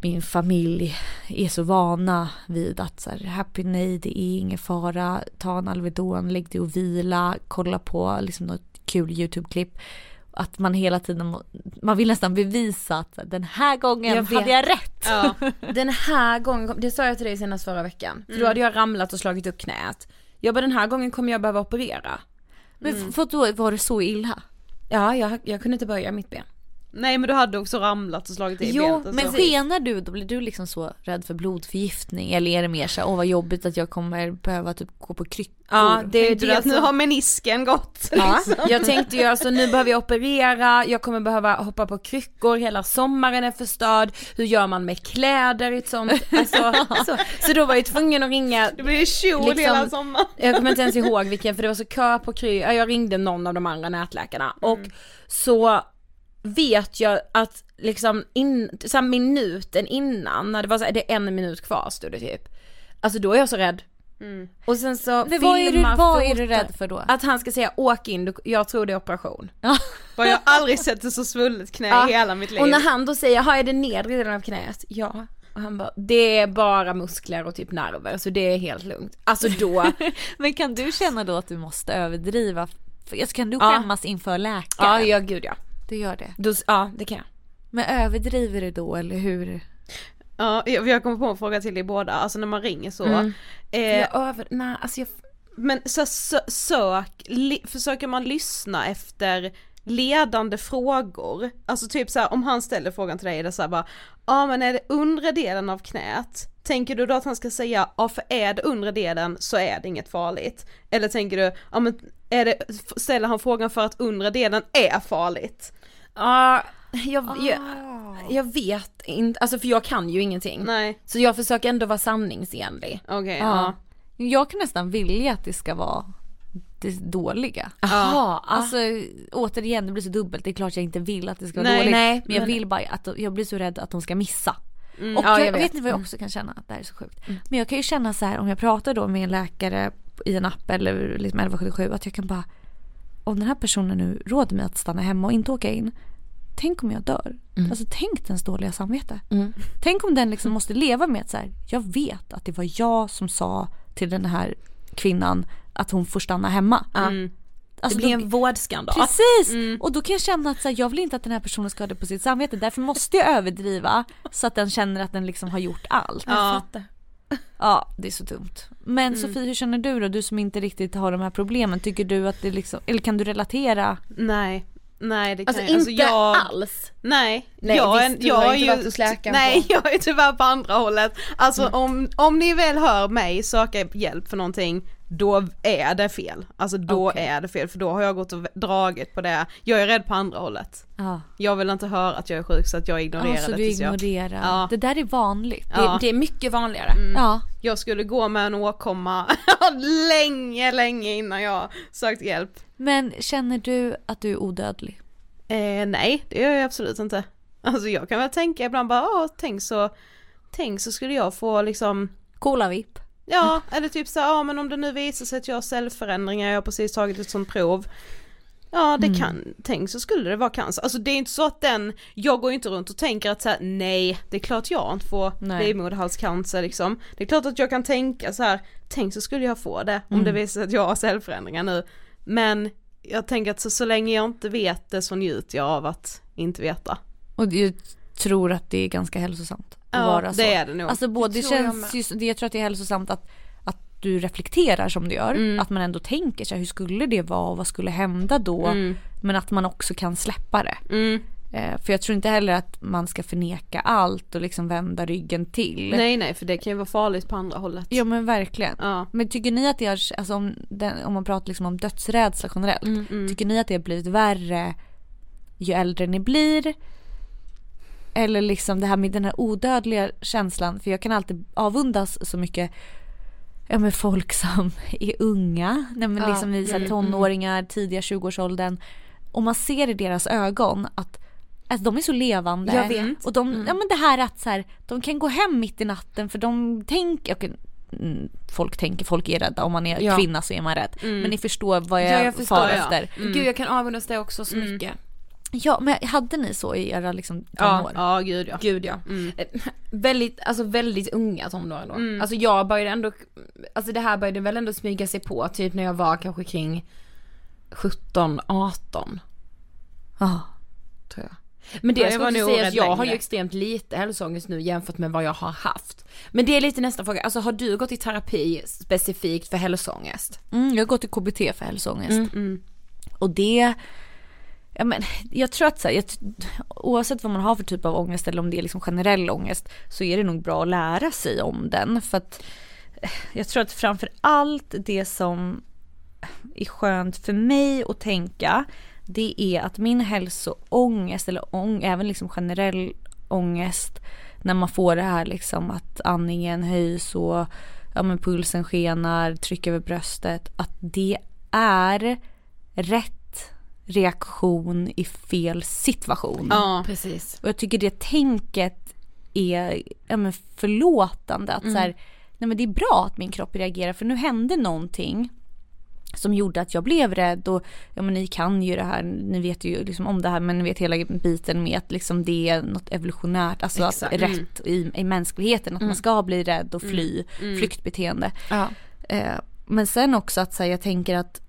min familj är så vana vid att så här, happy nej det är ingen fara, ta en Alvedon, lägg dig och vila, kolla på liksom något kul YouTube-klipp. Att man hela tiden, man vill nästan bevisa att den här gången Jag hade jag rätt. Ja. Den här gången, det sa jag till dig senast förra veckan. För då hade jag ramlat och slagit upp knät. Jag bara den här gången kommer jag behöva operera. Men för då var det så illa? Ja, jag, jag kunde inte böja mitt ben. Nej men du hade också ramlat och slagit i Jo, benet och men så. skenar du då blir du liksom så rädd för blodförgiftning eller är det mer så här, åh vad jobbigt att jag kommer behöva typ gå på kryckor? Ja, det är det att nu som- har menisken gått? Ja, liksom? jag tänkte ju alltså nu behöver jag operera, jag kommer behöva hoppa på kryckor, hela sommaren är förstörd, hur gör man med kläder i ett sånt, alltså, så, så då var jag tvungen att ringa Det blir kjol Liksom- hela sommaren. jag kommer inte ens ihåg vilken för det var så kö på Kry, ja, jag ringde någon av de andra nätläkarna och så vet jag att liksom in, så här minuten innan, när det var så här, det är en minut kvar stod det typ. Alltså då är jag så rädd. Och sen så Men vad är du, filmar, vad är du rädd för då? Att han ska säga åk in, du- jag tror det är operation. Jag har aldrig sett ett så svullet knä Ja. i hela mitt liv. Och när han då säger, har jag det nedre delen av knät? Ja. Och han bara, det är bara muskler och typ nerver så det är helt lugnt. Alltså då, Men kan du känna då att du måste överdriva? Alltså, Kan du Ja. skämmas inför läkare? ja, ja gud ja. Du gör det. Då, ja det kan jag. Men överdriver du då eller hur? Ja, jag jag kommer på en fråga till er båda, alltså när man ringer så. Mm. Eh, jag över, nej alltså jag, Men så, sö, sök, li, försöker man lyssna efter ledande frågor? Alltså typ så här, om han ställer frågan till dig, är det så här bara, ja men är det undre delen av knät? Tänker du då att han ska säga, ja för är det undre delen så är det inget farligt? Eller tänker du, ja men är det, ställer han frågan för att undre delen är farligt? Ja, jag, jag, jag vet inte, alltså för jag kan ju ingenting. Nej, Så jag försöker ändå vara sanningsenlig. okej, Ja. ja. Jag kan nästan vilja att det ska vara det dåliga. Jaha, Alltså återigen det blir så dubbelt, det är klart jag inte vill att det ska vara Nej, dåligt. nej, men jag vill bara att jag blir så rädd att de ska missa. Och Mm. Ja, jag, jag vet. vet. ni vad jag också kan känna? Det här är så sjukt. Men jag kan ju känna så här om jag pratar då med en läkare i en app eller liksom 1177 att jag kan bara om den här personen nu råder mig att stanna hemma och inte åka in. Tänk om jag dör? Alltså tänk dens dåliga samvete. Mm. Tänk om den liksom måste leva med att så här, jag vet att det var jag som sa till den här kvinnan att hon får stanna hemma. Mm. Alltså, det blir då- en vårdskandal. Precis! Och då kan jag känna att så här, jag vill inte att den här personen ska ha det på sitt samvete. Därför måste jag överdriva så att den känner att den liksom har gjort allt. Ja. Ja, det är så dumt. Men Mm. Sofie, hur känner du då? Du som inte riktigt har de här problemen. Tycker du att det liksom, eller kan du relatera? Nej, nej det kan Alltså jag inte jag, alls. Nej, Nej, jag, visst, jag har är inte ju, varit hos Nej, på- jag är tyvärr på andra hållet. Alltså Mm. om, om ni väl hör mig söka hjälp för någonting, då är det fel. Alltså då Okej. är det fel, för då har jag gått och dragit på det. Jag är rädd på andra hållet. Ja. Jag vill inte höra att jag är sjuk så att jag ignorerar Alltså det du tills jag... ignorerar. Ja. Det där är vanligt. Det, Ja. det är mycket vanligare. Ja. Jag skulle gå med en åkomma länge, länge innan jag sökt hjälp. Men känner du att du är odödlig? Eh, nej, det gör jag absolut inte. Alltså jag kan väl tänka ibland bara, tänk så, tänk så skulle jag få liksom Coola vipp. Ja, eller typ så ja men om det nu visar sig att jag har cellförändringar, jag har precis tagit ett sånt prov. Ja det kan, tänk så skulle det vara cancer. Alltså det är inte så att den, jag går inte runt och tänker att så här, nej det är klart jag inte får livmoderhalscancer liksom. Det är klart att jag kan tänka så här, tänk så skulle jag få det om det visar sig att jag har cellförändringar nu. Men jag tänker att så, så länge jag inte vet det så njuter jag av att inte veta. Och du tror att det är ganska hälsosamt Ja, vara så? det är det nog. Alltså både, det tror jag känns ju, det- jag tror att det är hälsosamt att, att du reflekterar som du gör. Mm. Att man ändå tänker så här, hur skulle det vara och vad skulle hända då? Men att man också kan släppa det. Mm. Eh, för jag tror inte heller att man ska förneka allt och liksom vända ryggen till. Nej nej för det kan ju vara farligt på andra hållet. Ja men verkligen. Ja. Men tycker ni att det har, alltså om, den, om man pratar liksom om dödsrädsla generellt. Mm, Tycker ni att det har blivit värre ju äldre ni blir? Eller liksom det här med den här odödliga känslan. För jag kan alltid avundas så mycket ja, med folk som är unga. Nej, men Ja, liksom i så här, tonåringar, tidiga 20-årsåldern. Och man ser i deras ögon att Alltså de är så levande. Jag vet. Och de, ja men det här att så här, de kan gå hem mitt i natten för de tänker, okej, mm, folk tänker, folk är rädda, om man är Ja. kvinna så är man rädd. Men ni förstår vad jag, Ja, jag förstår, far ja. efter. Gud jag kan avundas det också så mycket. Ja men hade ni så i era liksom Ja. tonår? Ja gud ja. Gud ja. Eh, Väldigt, alltså väldigt unga tonåringar då. Alltså jag började ändå, alltså det här började väl ändå smyga sig på typ när jag var kanske kring 17, 18 Ja. tror jag. Men det Ja, jag ska också säga att jag har ju längre. extremt lite hälsoångest nu jämfört med vad jag har haft. Men det är lite nästa fråga, alltså har du gått i terapi specifikt för hälsoångest? Mm, jag har gått i KBT för hälsoångest. Och det, ja men jag tror att så här, jag, oavsett vad man har för typ av ångest eller om det är liksom generell ångest så är det nog bra att lära sig om den. För att eh, jag tror att framför allt det som är skönt för mig att tänka det är att min hälsoångest eller ång, även liksom generell ångest när man får det här liksom att andningen höjs och ja, men pulsen skenar, tryck över bröstet. Att det är rätt reaktion i fel situation. Ja. Precis. Och jag tycker det tänket är ja, men förlåtande. Att så här, nej men det är bra att min kropp reagerar för nu hände någonting som gjorde att jag blev rädd och ja men ni kan ju det här, ni vet ju liksom om det här men ni vet hela biten med att liksom det är något evolutionärt, alltså att Exakt. rätt i, i mänskligheten att man ska bli rädd och fly, flyktbeteende. Ja. Eh, men sen också att säga, jag tänker att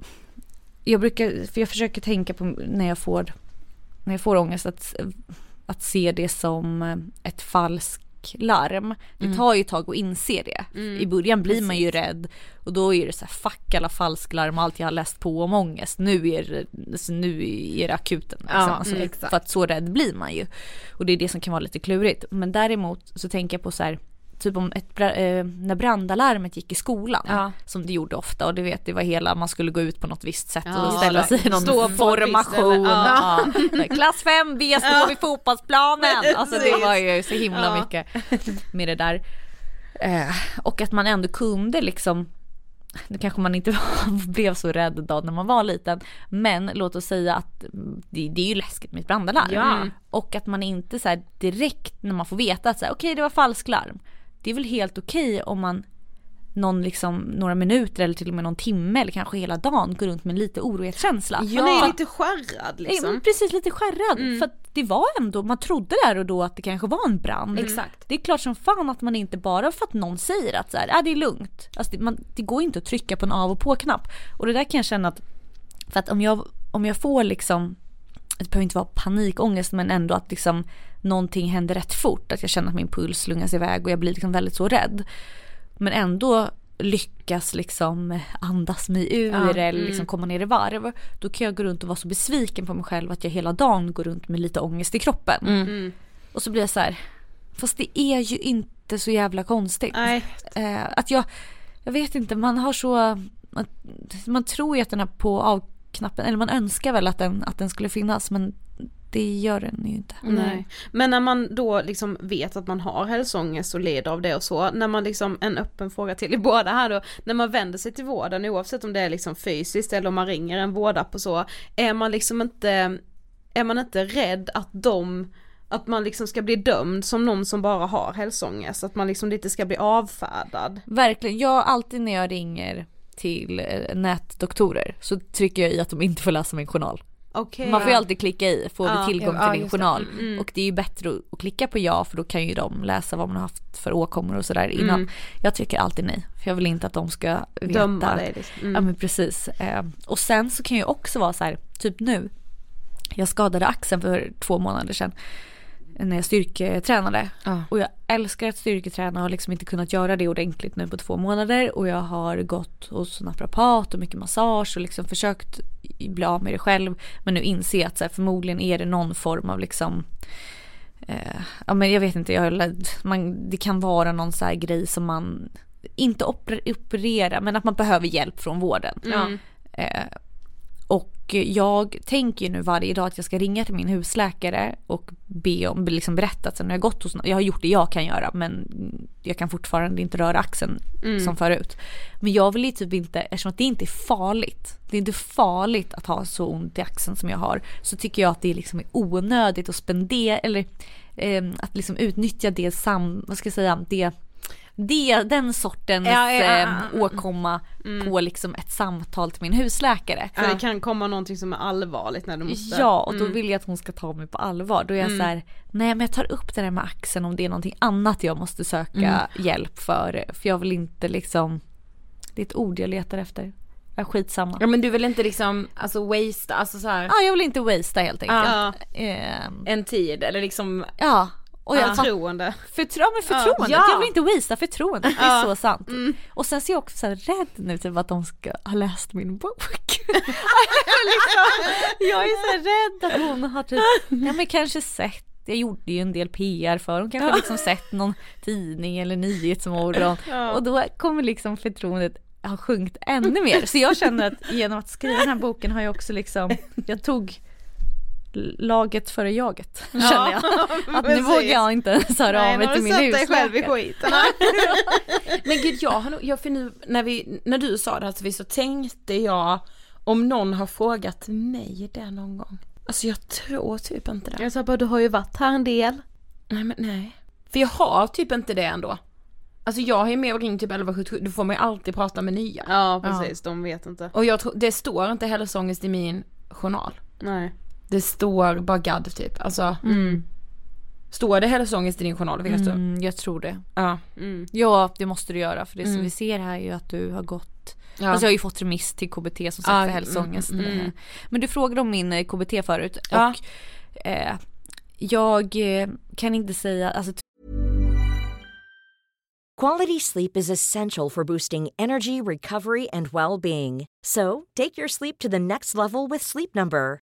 jag brukar, för jag försöker tänka på när jag får, när jag får ångest att, att se det som ett falskt larm. Det tar ju ett tag att inse det. I början blir man ju rädd och då är det så här fuck alla falsklarm och allt jag har läst på om ångest. Nu är det, alltså, nu är det akuten. Liksom. Ja, alltså, mm, för att så rädd blir man ju. Och det är det som kan vara lite klurigt. Men däremot så tänker jag på så här typ om ett, eh, när brandalarmet gick i skolan, Ja. som det gjorde ofta och det vet det var hela, man skulle gå ut på något visst sätt Ja, och ställa sig i någon stå formation. ja. Klass 5 B står vid fotbollsplanen. Alltså det var ju så himla mycket med det där. Eh, och att man ändå kunde liksom nu kanske man inte blev så rädd då när man var liten. Men låt oss säga att det, det är ju läskigt med ett brandalarm. Ja. Och att man inte så direkt när man får veta att okej det var falsklarm. Det är väl helt okej om man någon liksom några minuter eller till och med någon timme eller kanske hela dagen går runt med lite orohetskänsla. Man är lite skärrad Ja, liksom. precis lite skärrad. För att det var ändå, man trodde där och då att det kanske var en brand. Exakt. Det är klart som fan att man inte bara för att någon säger att så här, ah, det är lugnt. Alltså det, man, det går inte att trycka på en av och på-knapp. Och det där kan jag känna att, för att om jag, om jag får liksom, det behöver inte vara panikångest men ändå att liksom någonting händer rätt fort. Att jag känner att min puls slungas iväg och jag blir liksom väldigt så rädd. Men ändå lyckas liksom andas mig ur Ja, eller liksom komma ner i varv. Då kan jag gå runt och vara så besviken på mig själv att jag hela dagen går runt med lite ångest i kroppen. Mm. Och så blir jag så här, fast det är ju inte så jävla konstigt. Nej. Eh, att jag, jag vet inte, man har så, man, man tror ju att den här på av-knappen, eller man önskar väl att den, att den skulle finnas men det gör den ju inte. Nej. Men när man då liksom vet att man har hälsoångest och lider av det och så, när man liksom, en öppen fråga till er båda här då, när man vänder sig till vården oavsett om det är liksom fysiskt eller om man ringer en vårdapp och så, är man liksom inte, är man inte rädd att de att man liksom ska bli dömd som någon som bara har hälsoångest, att man liksom lite ska bli avfärdad. Verkligen, jag alltid när jag ringer till eh, nätdoktorer så trycker jag i att de inte får läsa min journal. Okej. Man får ju alltid klicka i, får Ja, vi tillgång ja, till din det. journal? Mm. Och det är ju bättre att, klicka på ja för då kan ju de läsa vad man har haft för åkommor och sådär innan. Mm. Jag trycker alltid nej, för jag vill inte att de ska veta. Döma dig liksom. Ja Mm. men precis. Eh, och sen så kan jag också vara så här, typ nu. Jag skadade axeln för två månader sedan. När jag styrketränade. Ja. Och jag älskar att styrketräna och har liksom inte kunnat göra det ordentligt nu på två månader. Och jag har gått hos naprapat och mycket massage och liksom försökt bli av med det själv. Men nu inser jag att så här, förmodligen är det någon form av liksom eh, ja men jag vet inte, jag, man, det kan vara någon så här grej som man inte oper- operera men att man behöver hjälp från vården. Mm. Eh, och jag tänker ju nu varje dag att jag ska ringa till min husläkare och be om, liksom berätta att sen har jag gått hos Jag har gjort det jag kan göra men jag kan fortfarande inte röra axeln som förut. Men jag vill ju typ inte, eftersom att det inte är farligt. Det är inte farligt att ha så ont i axeln som jag har. Så tycker jag att det liksom är onödigt att spendera eller eh, att liksom utnyttja det sam, vad ska jag säga, det det, den sortens Ja, ja, ja, eh, ja. åkomma på liksom ett samtal till min husläkare. För det kan komma någonting som är allvarligt när du måste Ja, och då Mm. vill jag att hon ska ta mig på allvar. Då är jag så här, nej men jag tar upp det där med axeln om det är någonting annat jag måste söka hjälp för. För jag vill inte liksom, det är ett ord jag letar efter. Ja, skitsamma. Ja men du vill inte liksom, alltså waste, alltså så här, Ja, jag vill inte wastea helt enkelt. Ja. Ehm, en tid eller liksom, ja. Och jag, Förtroende. Förtro- ja, men förtroendet, Ja. jag vill inte wastea förtroendet, det är så sant. Och sen så är jag också så här rädd nu typ att de ska ha läst min bok. liksom, jag är så här rädd att hon har typ, ja men kanske sett jag gjorde ju en del PR för hon kanske har liksom sett någon tidning eller nyhetsmorgon och då kommer liksom förtroendet ha sjunkit ännu mer. Så jag känner att genom att skriva den här boken har jag också liksom, jag tog laget före jaget känner jag. Att nu vågar jag inte ens höra Nej, av mig till min dig själv i husläkare. skiten. men gud jag har nog, jag för nu, när vi, när du sa det här så tänkte jag om någon har frågat mig det någon gång. Alltså jag tror typ inte det. Jag sa bara du har ju varit här en del. Nej men nej. För jag har typ inte det ändå. Alltså jag har ju med och ringt typ 1177, då får man ju alltid prata med nya. Ja precis, de vet inte. Och jag tror, det står inte hälsoångest i min journal. Nej. Det står bara gadd typ, alltså. Står det hälsoångest i din journal vet du? Mm, jag tror det. Ja. Mm. Ja, det måste du göra för det som Mm. vi ser här är ju att du har gått ja. Alltså jag har ju fått remiss till KBT som sagt Ja, för hälsoångest. mm, mm, Eh, Men du frågade om min eh, KBT förut Ja. och eh, jag eh, kan inte säga, alltså Quality sleep is essential for boosting energy, recovery, and well being. So, take your sleep to the next level with Sleep Number.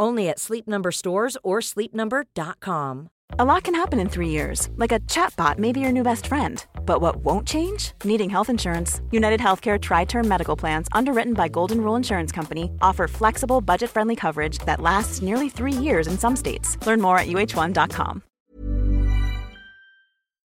Only at Sleep Number stores or sleepnumber.com. A lot can happen in three years, like a chatbot may be your new best friend. But what won't change? Needing health insurance. United Healthcare Tri Term Medical Plans, underwritten by Golden Rule Insurance Company, offer flexible, budget friendly coverage that lasts nearly three years in some states. Learn more at uh1.com.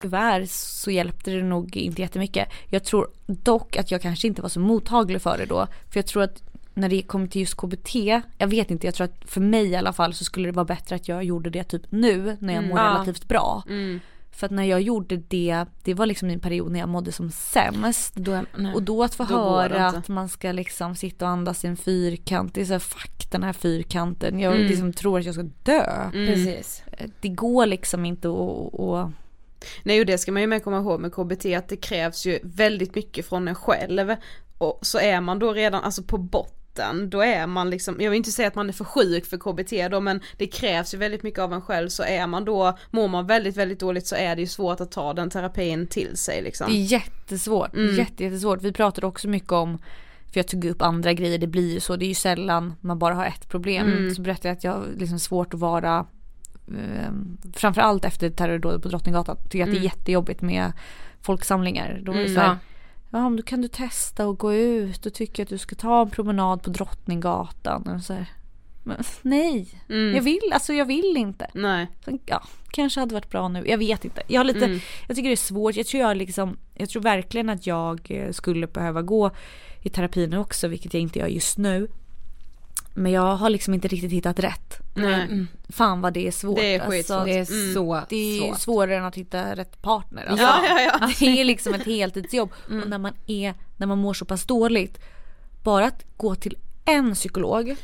tyvärr så hjälpte det nog inte jättemycket. Jag tror dock att jag kanske inte var så mottaglig för det då. För jag tror att när det kommer till just KBT, jag vet inte, jag tror att för mig i alla fall så skulle det vara bättre att jag gjorde det typ nu när jag mår Ja. relativt bra. Mm. För att när jag gjorde det, det var liksom en period när jag mådde som sämst. Då. Och då att få Då höra att man ska liksom sitta och andas i en fyrkant, det är så här, fuck den här fyrkanten, jag Mm. liksom tror att jag ska dö. Precis. Det går liksom inte att, att Nej och det ska man ju med komma ihåg med KBT att det krävs ju väldigt mycket från en själv. Och så är man då redan, alltså på botten, då är man liksom, jag vill inte säga att man är för sjuk för KBT då men det krävs ju väldigt mycket av en själv så är man då, mår man väldigt väldigt dåligt så är det ju svårt att ta den terapin till sig liksom. Det är jättesvårt, Mm. jätte, jättesvårt. Vi pratade också mycket om, för jag tog upp andra grejer, det blir ju så, det är ju sällan man bara har ett problem. Mm. Så berättade jag att jag har liksom svårt att vara, eh, framförallt efter terrordådet på Drottninggatan, tycker jag att det är Mm. jättejobbigt med folksamlingar. Då var det Mm. så här, Ja. Ja men då kan du testa och gå ut och tycker att du ska ta en promenad på Drottninggatan. Så här, men, nej, Mm. jag vill, alltså jag vill inte. Nej. Så, Ja, kanske hade varit bra nu. Jag vet inte. Jag har lite, Mm. jag tycker det är svårt. Jag tror jag liksom, jag tror verkligen att jag eh, skulle behöva gå i terapi nu också, vilket jag inte gör just nu. Men jag har liksom inte riktigt hittat rätt. Nej. Mm. Fan vad det är svårt. Det är skitsvårt. Det är Mm. så det är ju svårt. svårare än att hitta rätt partner. Alltså. Ja, ja, ja. Det är liksom ett heltidsjobb. Och när man, är, när man mår så pass dåligt, bara att gå till en psykolog,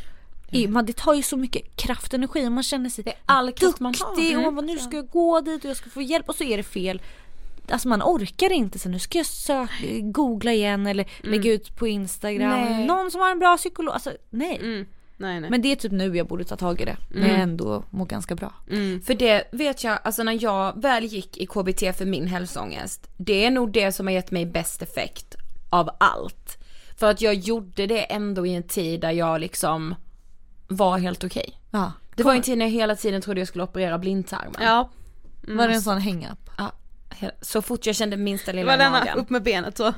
man, det tar ju så mycket kraft och energi och man känner sig all kraft man har. duktig och Mm. man bara, nu ska jag gå dit och jag ska få hjälp och så är det fel. Alltså man orkar inte så nu ska jag söka, googla igen eller lägga ut på Instagram. Nej. Någon som har en bra psykolog. Alltså nej. Mm. Nej nej. Men det är typ nu jag borde ta tag i det. När jag ändå mår ganska bra. Mm. För det vet jag, alltså när jag väl gick i KBT för min hälsoångest, det är nog det som har gett mig bäst effekt av allt. För att jag gjorde det ändå i en tid där jag liksom var helt okej. Ja. Det var en tid när jag hela tiden trodde jag skulle operera blindtarmen. Ja. Var det en sån hang-up? Så fort jag kände minsta Det lilla var denna magen. upp med benet så.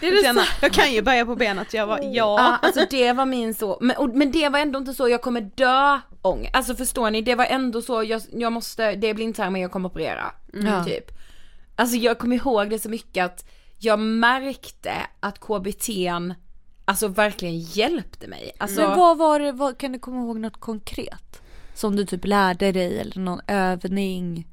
Det är Känna, jag kan ju börja på benet, jag var ja. Ja, alltså det var min så, men, och, men det var ändå inte så jag kommer dö ångest. Alltså förstår ni, det var ändå så jag, jag måste, det är blindtarmen jag kommer operera. Ja. Typ. Alltså jag kommer ihåg det så mycket att jag märkte att KBTn alltså verkligen hjälpte mig. Alltså, Men vad var det, vad, kan du komma ihåg något konkret? Som du typ lärde dig eller någon övning?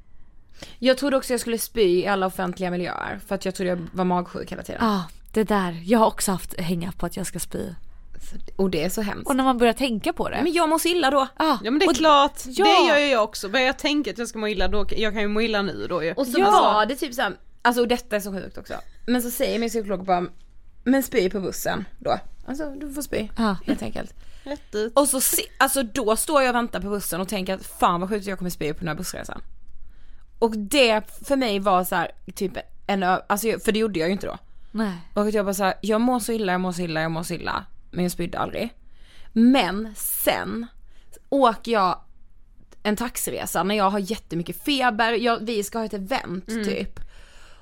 Jag trodde också jag skulle spy i alla offentliga miljöer för att jag trodde jag var magsjuk hela tiden. Ja, ah, det där. Jag har också haft hänga på att jag ska spy. Och det är så hemskt. Och när man börjar tänka på det. Men jag mår så illa då. ah, Ja men det är och, klart, ja. det gör ju jag också. Börjar jag tänka att jag ska må illa då, jag kan ju må illa nu då ju. Och så Ja. var det typ såhär, alltså och detta är så sjukt också. Men så säger min psykolog bara, men spy på bussen då. Alltså du får spy, Ja. helt enkelt. Rätt ut. Och så, alltså då står jag och väntar på bussen och tänker att fan vad sjukt jag kommer spy på den här bussresan. Och det för mig var så här, typ en alltså för det gjorde jag ju inte då. Nej. Och jag bara såhär, jag mår så illa, jag mår så illa, jag mår så illa. Men jag spydde aldrig. Men sen åker jag en taxiresa när jag har jättemycket feber, jag, vi ska ha ett event typ.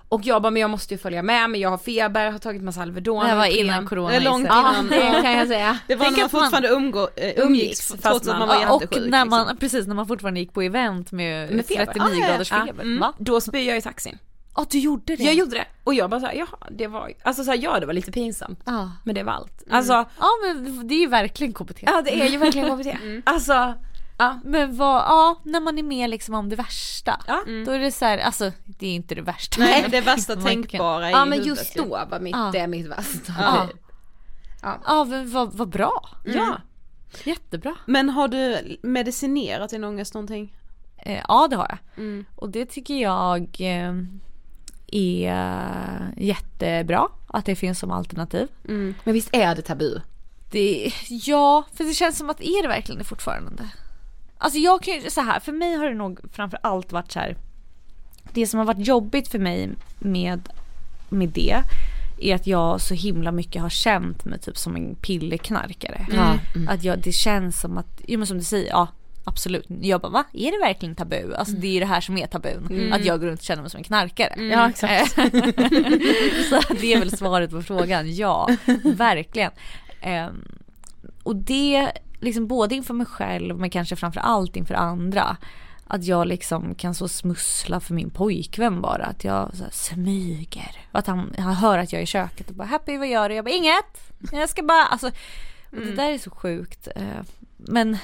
Och jag bara, men jag måste ju följa med, men jag har feber, har tagit massa Alvedon. Det här var innan corona Det är långt. Ja, innan. det kan jag säga. Det var Tänk när man att man- fortfarande umgå, umgicks Umgicks, trots fast att man man- var Ja, och jättesjuk. när man, liksom. precis när man fortfarande gick på event med, Med feber. 39 Ah, ja, ja. graders Ja, feber. mm. Då spyr jag i taxin. Ja du gjorde det? Jag gjorde det. Och jag bara såhär, jaha, det var, alltså såhär, ja det var lite pinsamt. Ja. Men det var allt. Alltså, ja men det är ju verkligen KBT. ja det är ju verkligen KBT. Alltså, ja. Men vad, ja när man är med liksom om det värsta. Ja. Då är det så här, alltså det är inte det värsta. Nej men det värsta tänkbara Ja men just ju. då var mitt, Ja. det är mitt värsta. Ja. Ja. Ja men vad, vad bra. Ja. Jättebra. Men har du medicinerat din ångest någonting? Eh, ja det har jag. Mm. Och det tycker jag eh, är jättebra att det finns som alternativ. Mm. Men visst är det tabu? Det, ja, för det känns som att är det verkligen det fortfarande? Alltså jag kan ju, så här, för mig har det nog framför allt varit så här. Det som har varit jobbigt för mig med, med det är att jag så himla mycket har känt mig typ som en pillerknarkare. Mm. Att jag, det känns som att, jo men som du säger, ja absolut. Jag bara va? Är det verkligen tabu? Alltså det är ju det här som är tabun. Att jag går runt och känner mig som en knarkare. Ja exakt. så det är väl svaret på frågan, ja verkligen. Ehm, och det liksom både inför mig själv men kanske framför allt inför andra. Att jag liksom kan så smussla för min pojkvän bara. Att jag så här, smyger. Och att han, han hör att jag är i köket och bara Happy vad gör du? Jag bara inget. Jag ska bara, alltså. Och det där är så sjukt. Eh, Men,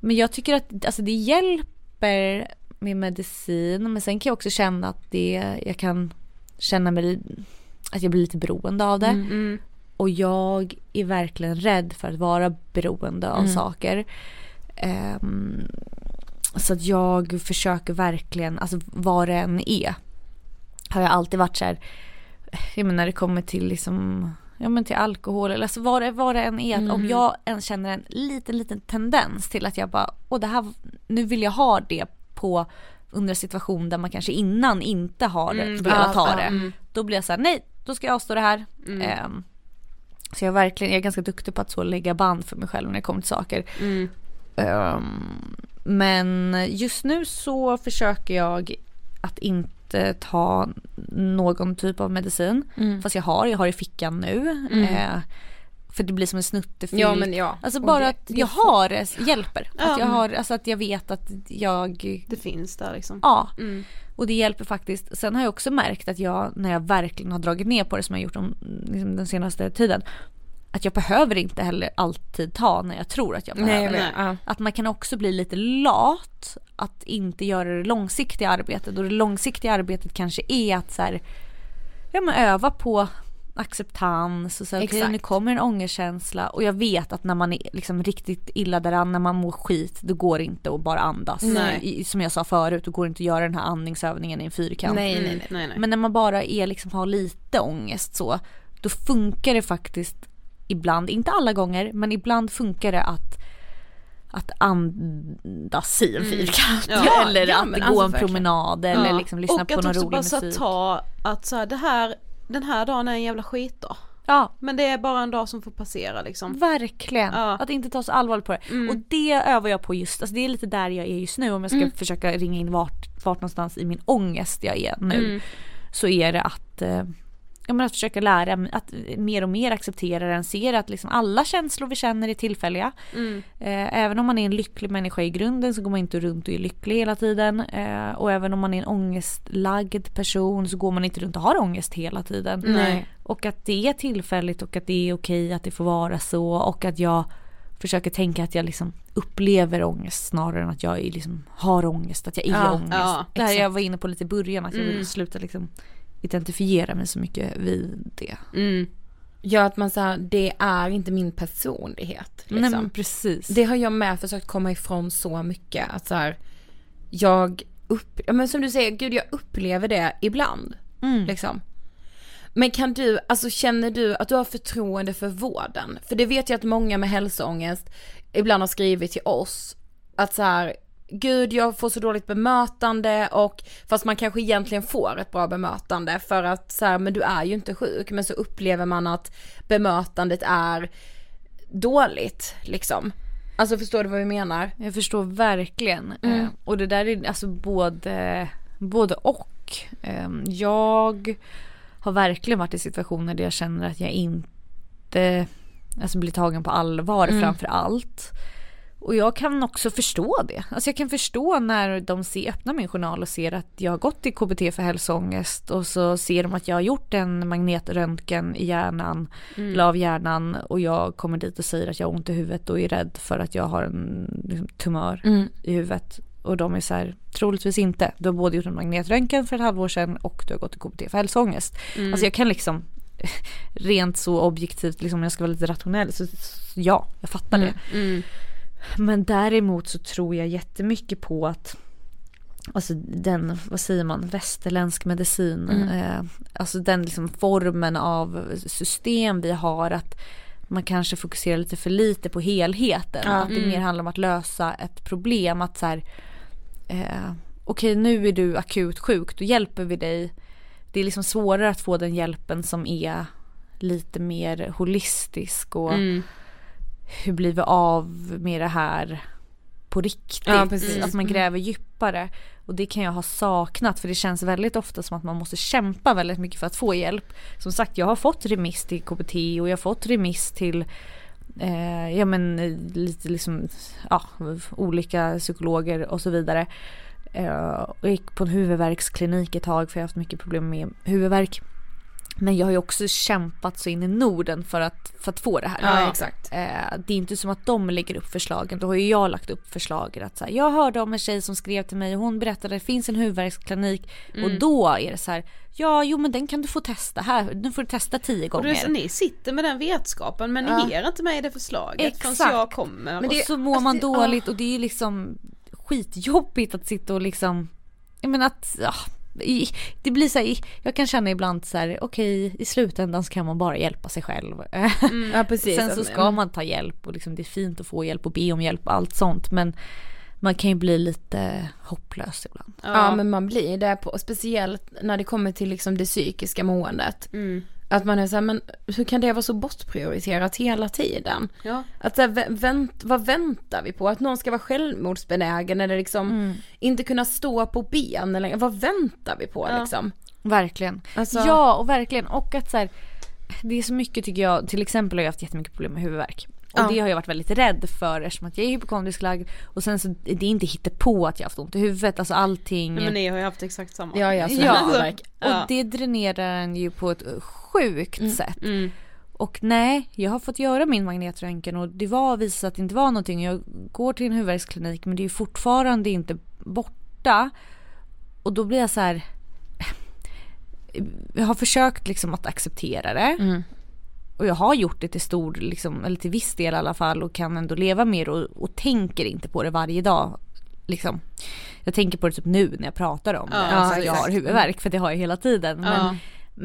men jag tycker att alltså, det hjälper med medicin. Men sen kan jag också känna att det, jag kan känna mig, att jag blir lite beroende av det. Mm. Och jag är verkligen rädd för att vara beroende av saker. Ehm, så att jag försöker verkligen, alltså vad det än är. Har jag alltid varit så här, jag menar när det kommer till liksom Ja men till alkohol eller alltså vad det, vad det än är. att Om jag än känner en liten liten tendens till att jag bara, åh det här, nu vill jag ha det på under en situation där man kanske innan inte har velat ha det. Då blir jag så här, nej då ska jag avstå det här. Ehm, så jag verkligen, jag är ganska duktig på att så lägga band för mig själv när det kommer till saker. Ehm, men just nu så försöker jag att inte ta någon typ av medicin. Fast jag har, jag har i fickan nu. Eh, för det blir som en snuttefilt. Ja men ja. Alltså bara det- att jag har det hjälper. Ja. Att jag har, alltså att jag vet att jag Det finns där liksom. Ja, Mm. och det hjälper faktiskt. Sen har jag också märkt att jag, när jag verkligen har dragit ner på det som jag gjort om, liksom den senaste tiden, att jag behöver inte heller alltid ta när jag tror att jag behöver. Nej. Nej. Ja. Att man kan också bli lite lat, att inte göra det långsiktiga arbetet. Och det långsiktiga arbetet kanske är att så här, ja, men öva på acceptans och så här, Exakt. nu kommer en ångerkänsla och jag vet att när man är liksom riktigt illa däran, när man mår skit, då går det inte att bara andas. Nej. I, som jag sa förut, då går det inte att göra den här andningsövningen i en fyrkant. Nej, nej, Mm. nej. nej, nej. Men när man bara är liksom har lite ångest så, då funkar det faktiskt ibland, inte alla gånger, men ibland funkar det att att andas i en fyrkant Mm. Ja, eller ja, att gå alltså en verkligen. promenad eller Ja. liksom lyssna och på att någon också rolig bara så här musik. ta att så här, det här, den här dagen är en jävla skitdag. Ja, Men det är bara en dag som får passera liksom. verkligen. Ja. Att inte ta så allvarligt på det. Mm. Och det övar jag på just, alltså det är lite där jag är just nu om jag ska Mm. försöka ringa in vart, vart någonstans i min ångest jag är nu. Mm. Så är det att men att försöka lära att mer och mer acceptera den, ser att liksom alla känslor vi känner är tillfälliga. Mm. Eh, även om man är en lycklig människa i grunden så går man inte runt och är lycklig hela tiden. Eh, och även om man är en ångestlagd person så går man inte runt och har ångest hela tiden. Nej. Och att det är tillfälligt och att det är okej att det får vara så och att jag försöker tänka att jag liksom upplever ångest snarare än att jag liksom har ångest, att jag är Ja, ångest. ja, det här jag var inne på lite i början, att jag Mm. vill sluta liksom identifiera mig så mycket vid det. Mm. Ja att man säger det är inte min personlighet. Liksom. Nej men precis. Det har jag med försökt komma ifrån så mycket. Att så här, jag upp, men som du säger, gud jag upplever det ibland. Mm. Liksom. Men kan du, alltså känner du att du har förtroende för vården? För det vet jag att många med hälsoångest ibland har skrivit till oss. Att så här, gud jag får så dåligt bemötande och fast man kanske egentligen får ett bra bemötande för att så här, men du är ju inte sjuk men så upplever man att bemötandet är dåligt liksom. Alltså förstår du vad vi menar? Jag förstår verkligen. Mm. Eh, och det där är alltså både, både och. Ehm, Jag har verkligen varit i situationer där jag känner att jag inte alltså, blir tagen på allvar Mm. framför allt. Och jag kan också förstå det. Alltså jag kan förstå när de ser, öppnar min journal och ser att jag har gått i KBT för hälsoångest och så ser de att jag har gjort en magnetröntgen i hjärnan, Mm. eller av hjärnan och jag kommer dit och säger att jag har ont i huvudet och är rädd för att jag har en liksom, tumör Mm. i huvudet. Och de är så här, troligtvis inte. Du har både gjort en magnetröntgen för ett halvår sedan och du har gått i KBT för hälsoångest. Mm. Alltså jag kan liksom rent så objektivt, liksom om jag ska vara lite rationell, så, så ja, jag fattar det. Mm. Men däremot så tror jag jättemycket på att Alltså den, vad säger man, västerländsk medicin. Mm. Eh, alltså den liksom formen av system vi har att man kanske fokuserar lite för lite på helheten. Ja. Att det Mm. mer handlar om att lösa ett problem. Att så här, eh, okej nu är du akut sjuk, då hjälper vi dig. Det är liksom svårare att få den hjälpen som är lite mer holistisk och Mm. Hur blir vi av med det här på riktigt? Ja. Att man gräver djupare. Och det kan jag ha saknat för det känns väldigt ofta som att man måste kämpa väldigt mycket för att få hjälp. Som sagt jag har fått remiss till KBT och jag har fått remiss till eh, ja men eh, lite liksom ja, olika psykologer och så vidare. Eh, och gick på en huvudvärksklinik ett tag för jag har haft mycket problem med huvudvärk. Men jag har ju också kämpat så in i Norden för att, för att få det här. Ja, exakt. Eh, det är inte som att de lägger upp förslagen. Då har ju jag lagt upp förslagen. Att så här, jag hörde om en tjej som skrev till mig och hon berättade att det finns en huvudvärksklinik. Mm. Och då är det så här, ja jo men den kan du få testa här. Nu får du testa tio Och det är gånger. så, ni sitter med den vetskapen men ni Ja. ger inte mig det förslaget förrän Exakt. jag kommer. Men och det, så- så mår man alltså det- dåligt och det är ju liksom skitjobbigt att sitta och liksom, jag menar att, ja, det blir så här, jag kan känna ibland så här, okej i slutändan så kan man bara hjälpa sig själv. Ja precis. Sen så ska man ta hjälp och liksom det är fint att få hjälp och be om hjälp och allt sånt men man kan ju bli lite hopplös ibland. Ja. men man blir det på, speciellt när det kommer till liksom det psykiska måendet. Mm. Att man är såhär, men hur kan det vara så bortprioriterat hela tiden? Ja. Att så här, vä- vänt, vad väntar vi på? Att någon ska vara självmordsbenägen eller liksom Mm. inte kunna stå på ben eller vad väntar vi på Ja. liksom? Verkligen. Alltså, Ja och verkligen och att så här, det är så mycket tycker jag, till exempel har jag haft jättemycket problem med huvudvärk. Och Ja. det har jag varit väldigt rädd för eftersom att jag är hypokondrisk lagd och sen så är det inte hittepå att jag har haft ont i huvudet, alltså allting. Nej, men ni har ju haft exakt samma. Ja, ja, så Ja. huvudvärk. Och det dränerar en ju på ett sjukt sätt. Mm. Och nej, jag har fått göra min magnetröntgen och det var visat att det inte var någonting. Jag går till en huvudvärksklinik men det är fortfarande inte borta. Och då blir jag så här. Jag har försökt liksom att acceptera det. Mm. Och jag har gjort det till stor, liksom, eller till viss del i alla fall och kan ändå leva med det och, och tänker inte på det varje dag. Liksom. Jag tänker på det typ nu när jag pratar om Ja, det. Alltså jag har huvudvärk för det har jag hela tiden. Ja. men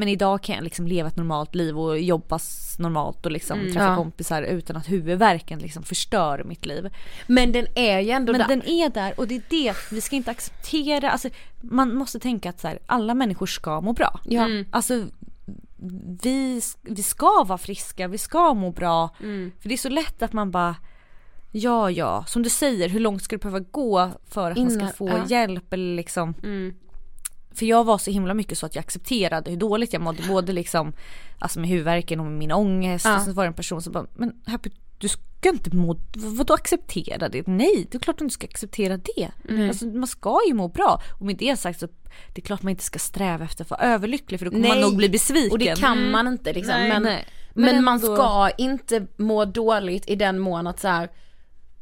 idag kan jag liksom leva ett normalt liv och jobba normalt och liksom Mm. träffa Ja. kompisar utan att huvudvärken liksom förstör mitt liv. Men den är ju ändå Men där. den är där och det är det, vi ska inte acceptera, alltså man måste tänka att så här, alla människor ska må bra. Ja. Mm. Alltså vi, vi ska vara friska, vi ska må bra. Mm. För det är så lätt att man bara Ja ja, som du säger, hur långt ska det behöva gå för att man Innan- ska få ja. hjälp eller liksom Mm. För jag var så himla mycket så att jag accepterade hur dåligt jag mådde både liksom Alltså med huvudvärken och med min ångest Ja. och så var det en person som bara Men Happy du ska inte må, vadå acceptera det? Nej, det är klart du inte ska acceptera det. Mm. Alltså man ska ju må bra. Och med det sagt så det är klart man inte ska sträva efter att vara överlycklig för då kommer man Nej, nog bli besviken. Och det kan man inte liksom. Nej. men Nej. men, Men man ska inte må dåligt i den mån att så här,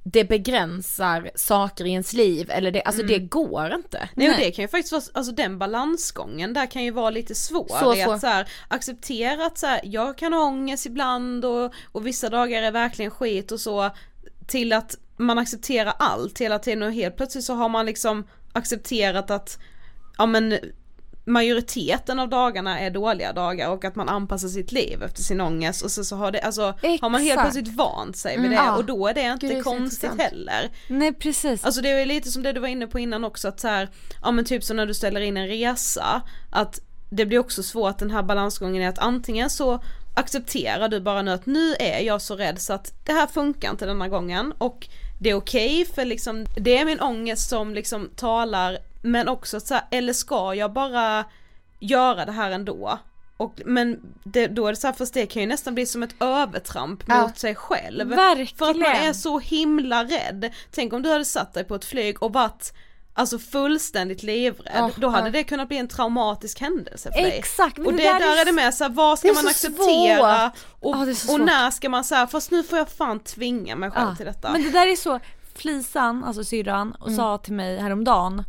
det begränsar saker i ens liv eller det, alltså det går inte. Nej, och det kan ju faktiskt vara, alltså den balansgången där kan ju vara lite svår. Så i svår. Att så här, acceptera att så här, jag kan ha ångest ibland och, och vissa dagar är verkligen skit och så till att man accepterar allt hela tiden och helt plötsligt så har man liksom accepterat att ja men majoriteten av dagarna är dåliga dagar och att man anpassar sitt liv efter sin ångest och så, så har det, alltså har man helt plötsligt vant sig vid Mm, det ja. och då är det inte Gud, det är så konstigt intressant. heller. Nej precis. Alltså det är lite som det du var inne på innan också att så här, ja men typ som när du ställer in en resa, att det blir också svårt den här balansgången är att antingen så accepterar du bara nu att nu är jag så rädd så att det här funkar inte denna gången och det är okej för liksom det är min ångest som liksom talar men också så här, eller ska jag bara göra det här ändå? Och, men det, då är det så här, fast det kan ju nästan bli som ett övertramp Ja. mot sig själv. Verkligen. För att man är så himla rädd. Tänk om du hade satt dig på ett flyg och varit Alltså fullständigt livrädd, Ja, då hade ja. det kunnat bli en traumatisk händelse för dig. Exakt, Och det där där är det med så här, vad ska man acceptera och, så och när ska man säga fast nu får jag fan tvinga mig själv till detta. Men det där är så, Flisan, alltså syrran, och Mm. sa till mig häromdagen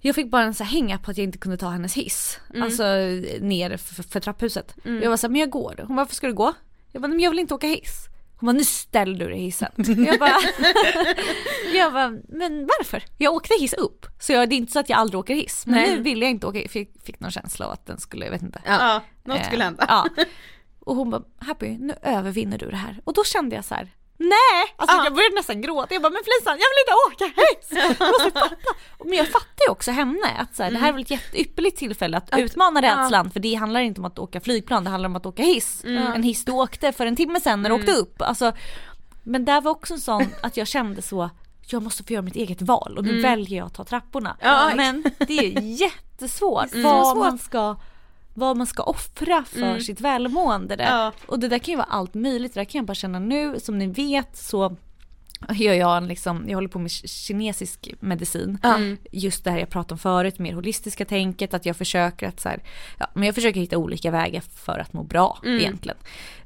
jag fick bara en så hänga på att jag inte kunde ta hennes hiss. Mm. Alltså ner för, för trapphuset. Jag var såhär, men jag går. Hon bara, varför ska du gå? Jag bara, men jag vill inte åka hiss. Hon bara, nu ställer du dig i hissen. Jag bara, jag bara, men varför? Jag åkte hiss upp. Så jag, det är inte så att jag aldrig åker hiss. Men Nej. nu vill jag inte åka hiss. Fick, fick någon känsla av att den skulle, jag vet inte. ja, något Eh, skulle hända. Ja. Och hon bara, Happy nu övervinner du det här. Och då kände jag så här. Nej! Alltså Ja. jag började nästan gråta. Jag bara, men Flisan jag vill inte åka måste fatta. Men jag fattar ju också henne att så här, det här är väl ett jätteypperligt tillfälle att, utmana rädslan för det handlar inte om att åka flygplan, det handlar om att åka hiss. En hiss du åkte för en timme sedan när du åkte upp. Alltså, men där var också en sån att jag kände så jag måste få göra mitt eget val och nu väljer jag att ta trapporna. Ja. Men det är jättesvårt Mm. vad, man ska, vad man ska offra för sitt välmående. Där. Ja. Och det där kan ju vara allt möjligt, det där kan jag bara känna nu. Som ni vet så gör jag en liksom, jag håller på med kinesisk medicin. Just det här jag pratade om förut, mer holistiska tänket, att jag försöker att så här, ja, men jag försöker hitta olika vägar för att må bra egentligen.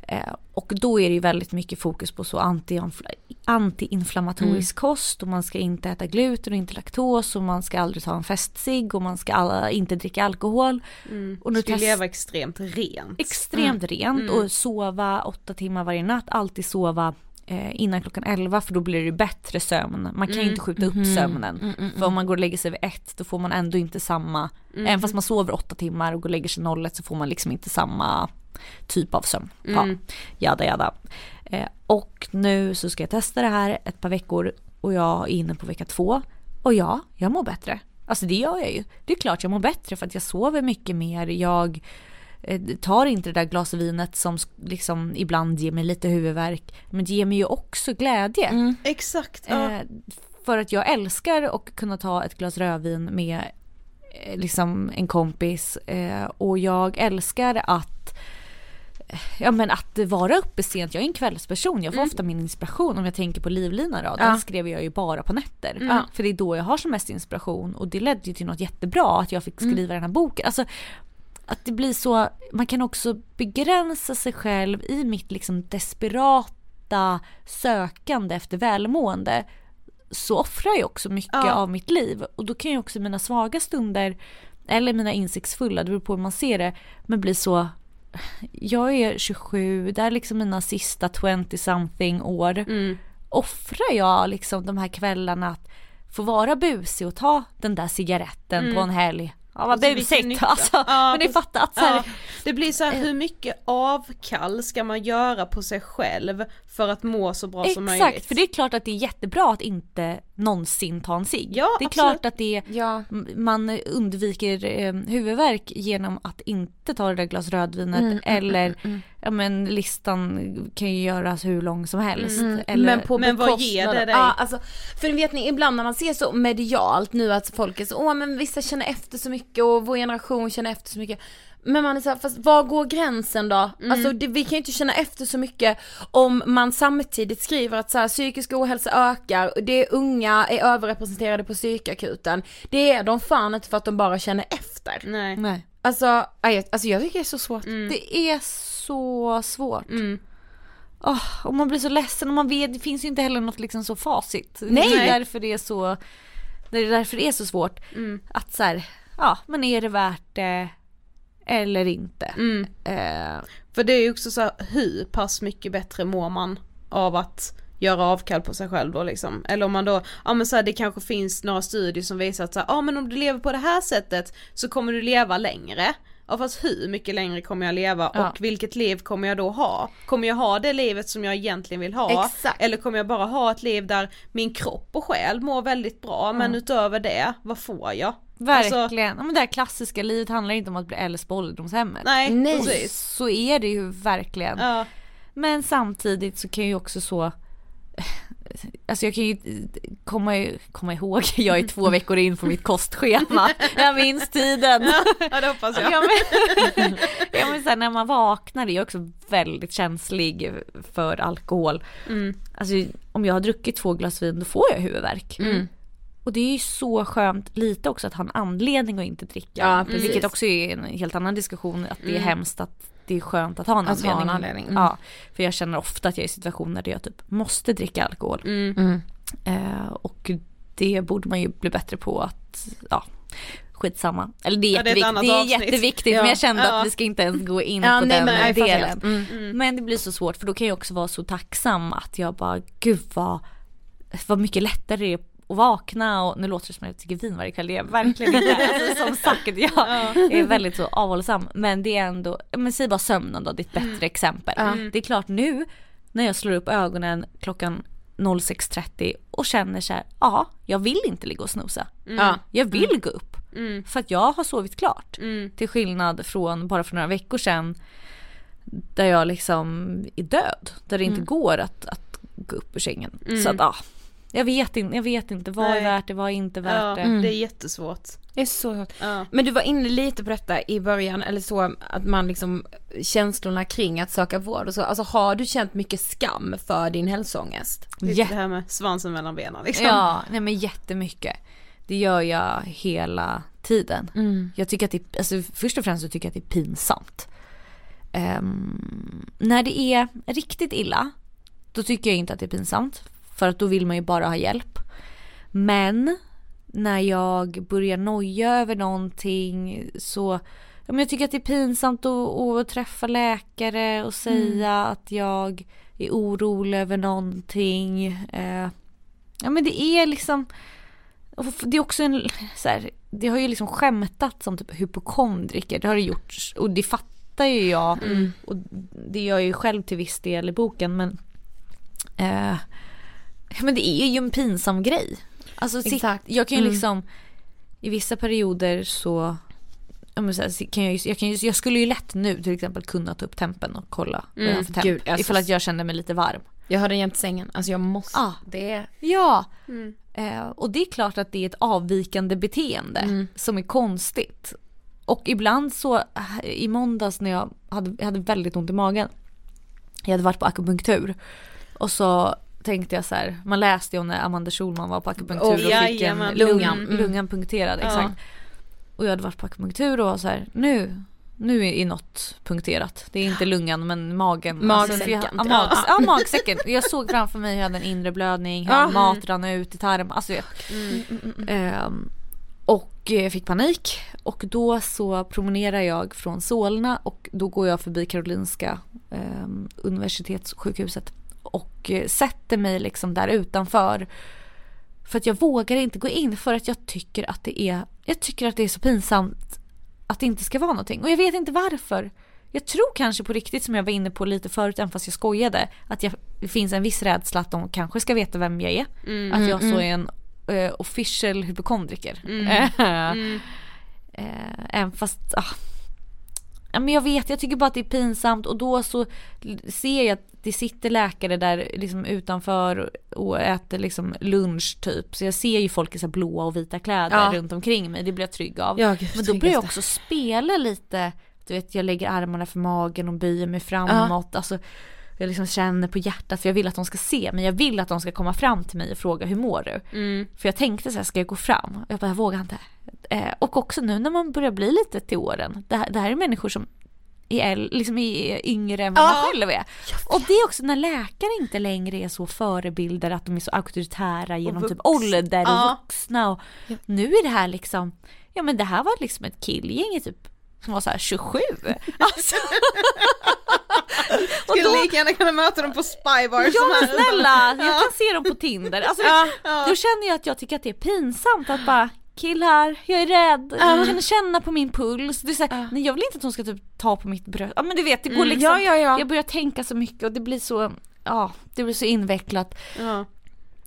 Eh, och då är det ju väldigt mycket fokus på så anti-infla- antiinflammatorisk kost. Och man ska inte äta gluten och inte laktos. Och man ska aldrig ta en festcigg. Och man ska alla, inte dricka alkohol. Och Du ska test- leva extremt rent. extremt rent. Och sova åtta timmar varje natt, alltid sova eh, innan klockan 11 för då blir det bättre sömn. Man kan ju inte skjuta upp sömnen. För om man går och lägger sig vid ett då får man ändå inte samma, även fast man sover åtta timmar och går och lägger sig 01 så får man liksom inte samma typ av sömn. Ja, jada jada. Eh, och nu så ska jag testa det här ett par veckor och jag är inne på vecka två. Och ja, jag mår bättre. Alltså det gör jag ju. Det är klart jag mår bättre för att jag sover mycket mer. Jag eh, tar inte det där glas vinet som liksom ibland ger mig lite huvudvärk. Men det ger mig ju också glädje. Exakt. Ja. Eh, för att jag älskar att kunna ta ett glas rödvin med eh, liksom en kompis. Eh, och jag älskar att Ja men att vara uppe sent, jag är en kvällsperson, jag får ofta min inspiration om jag tänker på Livlina då, den Ja. skrev jag ju bara på nätter. Ja. För det är då jag har som mest inspiration och det ledde ju till något jättebra att jag fick skriva den här boken. Alltså, att det blir så, man kan också begränsa sig själv i mitt liksom desperata sökande efter välmående. Så offrar jag också mycket Ja. av mitt liv och då kan ju också mina svaga stunder eller mina insiktsfulla, det beror på hur man ser det, men blir så jag är 27, det är liksom mina sista 20 something år. Mm. Offrar jag liksom de här kvällarna att få vara busig och ta den där cigaretten på en helg? Ja vad Alltså, busigt alltså. Ja, men ni fattar att så här, Ja, det blir så här, hur mycket avkall ska man göra på sig själv för att må så bra som möjligt? Exakt, för det är klart att det är jättebra att inte någonsin ta en cigg. Ja, det är absolut. klart att det Ja. m- man undviker eh, huvudvärk genom att inte ta det där glas rödvinet Mm, eller ja men listan kan ju göras hur lång som helst. Eller, men på Men vad ger det dig? Ja, alltså, för vet ni, ibland när man ser så medialt nu att folk är så, åh men vissa känner efter så mycket och vår generation känner efter så mycket. Men man är såhär, fast var går gränsen då? Mm. Alltså det, vi kan ju inte känna efter så mycket om man samtidigt skriver att så här, psykisk ohälsa ökar, det är unga är överrepresenterade på psykakuten. Det är de fan inte för att de bara känner efter. Nej. Nej. Alltså, aj, alltså jag tycker det är så svårt. Det är så svårt. Mm. Åh, och man blir så ledsen och man vet, det finns ju inte heller något liksom så facit. Nej. Det är därför det är så, det är därför det är så svårt. Att så här, ja men är det värt det eller inte? Mm. Eh, För det är ju också så här, hur pass mycket bättre mår man av att göra avkall på sig själv då liksom. Eller om man då, ja men så här, det kanske finns några studier som visar att så här, ja men om du lever på det här sättet så kommer du leva längre. Ja fast hur mycket längre kommer jag leva Ja. och vilket liv kommer jag då ha? Kommer jag ha det livet som jag egentligen vill ha? Exakt. Eller kommer jag bara ha ett liv där min kropp och själ mår väldigt bra men utöver det, vad får jag? Alltså, verkligen. ja, men det här klassiska livet handlar inte om att bli äldst på ålderdomshemmet. nej, Nej. Så är det ju verkligen. Ja. Men samtidigt så kan ju också så Alltså jag kan ju komma, komma ihåg, jag är två veckor in på mitt kostschema. Jag minns tiden. Ja det hoppas jag. Ja men, ja, men sen när man vaknar är jag också väldigt känslig för alkohol. Mm. Alltså om jag har druckit två glas vin då får jag huvudvärk. Mm. Och det är ju så skönt lite också att ha en anledning att inte dricka. Ja, precis. Vilket också är en helt annan diskussion att det är Mm. hemskt att det är skönt att ha en Att ha anledning. en anledning, mm. Ja, för jag känner ofta att jag är i situationer där jag typ måste dricka alkohol. Mm. Mm. Eh, och det borde man ju bli bättre på att, ja, skitsamma. Eller det är, Ja, det är det är jätteviktigt Ja. men jag kände Ja. att vi ska inte ens gå in Ja, på nej, den men delen. helt. Mm. Men det blir så svårt för då kan jag också vara så tacksam att jag bara, gud vad, vad mycket lättare det är att vakna och nu låter det som att jag tycker vin varje kväll, det är jag verkligen inte. Alltså, som sagt, jag är väldigt så avhållsam men det är ändå, men säg bara sömnen då, det är ett bättre exempel. Det är klart nu när jag slår upp ögonen klockan 06.30 och känner så här, ja jag vill inte ligga och snosa. Ja. Jag vill gå upp. Mm. För att jag har sovit klart. Mm. Till skillnad från bara för några veckor sedan där jag liksom är död. Där det inte Mm. går att, att gå upp ur sängen. Så att ja, jag vet inte, jag vet inte vad är Nej. värt det, vad är inte värt Ja, det. det är jättesvårt. Det är så hårt. Ja. Men du var inne lite på detta i början, eller så att man liksom känslorna kring att söka vård och så. Alltså har du känt mycket skam för din hälsoångest? Lite Ja. det här med svansen mellan benen liksom. Ja, nej men jättemycket. Det gör jag hela tiden. Mm. Jag tycker att det, alltså först och främst så tycker jag att det är pinsamt. Ehm, när det är riktigt illa, då tycker jag inte att det är pinsamt. För att då vill man ju bara ha hjälp. Men när jag börjar noja över någonting så, men jag tycker att det är pinsamt att, att träffa läkare och säga att jag är orolig över någonting. Eh, ja men det är liksom, det är också en, så här, det har ju liksom skämtat som typ hypokondriker, det har det gjorts och det fattar ju jag och det gör jag ju själv till viss del i boken men eh, men det är ju en pinsam grej. Alltså Exakt. jag kan ju Mm. liksom i vissa perioder så Ja, men så här, kan jag, jag, kan ju, jag skulle ju lätt nu till exempel kunna ta upp tempen och kolla vad jag har för temp. gud, alltså- ifall att jag känner mig lite varm. Jag har den jämte sängen, alltså jag måste. Ja. Det. Ja, Mm. eh, och det är klart att det är ett avvikande beteende Mm. som är konstigt. Och ibland så, eh, i måndags när jag hade, jag hade väldigt ont i magen. Jag hade varit på akupunktur. Och så tänkte jag så här, man läste ju om när Amanda Schulman var på akupunktur Oh, och fick en lungan, Mm, mm. lungan punkterad. Ja. Exakt. Och jag hade varit på akupunktur och var så här, nu, nu är något punkterat. Det är inte lungan men magen. Alltså, jag- Magsäcken. ja, mag, ja, magsäcken. Jag såg framför mig hur jag hade en inre blödning, hur Ja. mat rann ut i tarmen. Alltså, jag, Ehm, och jag fick panik och då så promenerar jag från Solna och då går jag förbi Karolinska um, universitetssjukhuset och eh, sätter mig liksom där utanför. För att jag vågar inte gå in för att jag tycker att det är, jag tycker att det är så pinsamt att det inte ska vara någonting. Och jag vet inte varför. Jag tror kanske på riktigt som jag var inne på lite förut, även fast jag skojade, att jag, det finns en viss rädsla att de kanske ska veta vem jag är. Mm. Att jag så är en eh, official hypokondriker. Mm. Eh, även fast, ah. Ja, men jag vet, jag tycker bara att det är pinsamt och då så ser jag att det sitter läkare där liksom utanför och äter liksom lunch typ. Så jag ser ju folk i så blåa och vita kläder Ja. runt omkring mig, det blir jag trygg av. Ja, gud, Men då börjar jag också spela lite, du vet jag lägger armarna för magen och böjer mig framåt. Alltså, jag liksom känner på hjärtat för jag vill att de ska se mig. Jag vill att de ska komma fram till mig och fråga hur mår du? Mm. För jag tänkte så här, ska jag gå fram? Jag bara, jag vågar inte. Eh, och också nu när man börjar bli lite till åren. Det här, det här är människor som är, liksom är yngre än vad man själv är. Och det är också när läkare inte längre är så förebilder att de är så auktoritära genom typ ålder och Ja. vuxna. Och nu är det här liksom, ja men det här var liksom ett killgäng i typ som var så här 27. Alltså. Skulle då, lika gärna kunna möta dem på spybar Ja men snälla, jag kan se dem på Tinder. Alltså, Då känner jag att jag tycker att det är pinsamt att bara killar, jag är rädd, jag kan känna på min puls. Det är så här, nej, jag vill inte att de ska typ ta på mitt bröst. Ja men du vet det går liksom, Ja, ja, ja. jag börjar tänka så mycket och det blir så, ja det blir så invecklat. Ja.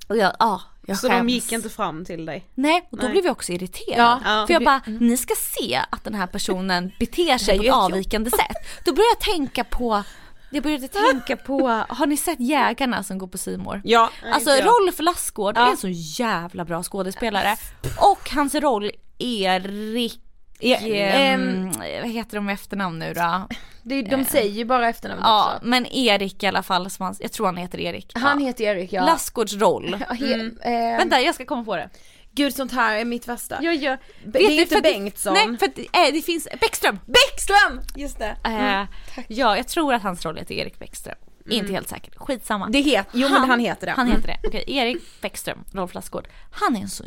Och jag, ja, jag Så de skäms. gick inte fram till dig? Nej, och då Nej. blev jag också irriterad. Ja. För jag bara, ni ska se att den här personen beter sig på ett avvikande sätt. Då börjar jag tänka på jag började tänka på, har ni sett Jägarna som går på Simor? Ja, Alltså Rolf Lassgård Ja. är en så jävla bra skådespelare. Och hans roll Erik, ehm, ehm, vad heter de med efternamn nu då? det, de säger ju bara efternamnet Ja, också. men Erik i alla fall, som han, jag tror han heter Erik. Han ja. heter Erik ja. Lassgårds roll. Ja, he, eh, Vänta jag ska komma på det. Gud sånt här är mitt värsta. Jag gör, det är inte Bengtsson. Nej för att, eh, det finns Bäckström. Bäckström! Just det. Eh, ja jag tror att hans roll heter Erik Bäckström. Inte helt säker, skitsamma. Det heter, jo men han heter det. Han Mm. heter det. Okej, Erik Bäckström, Rolf Lassgård. Han är en så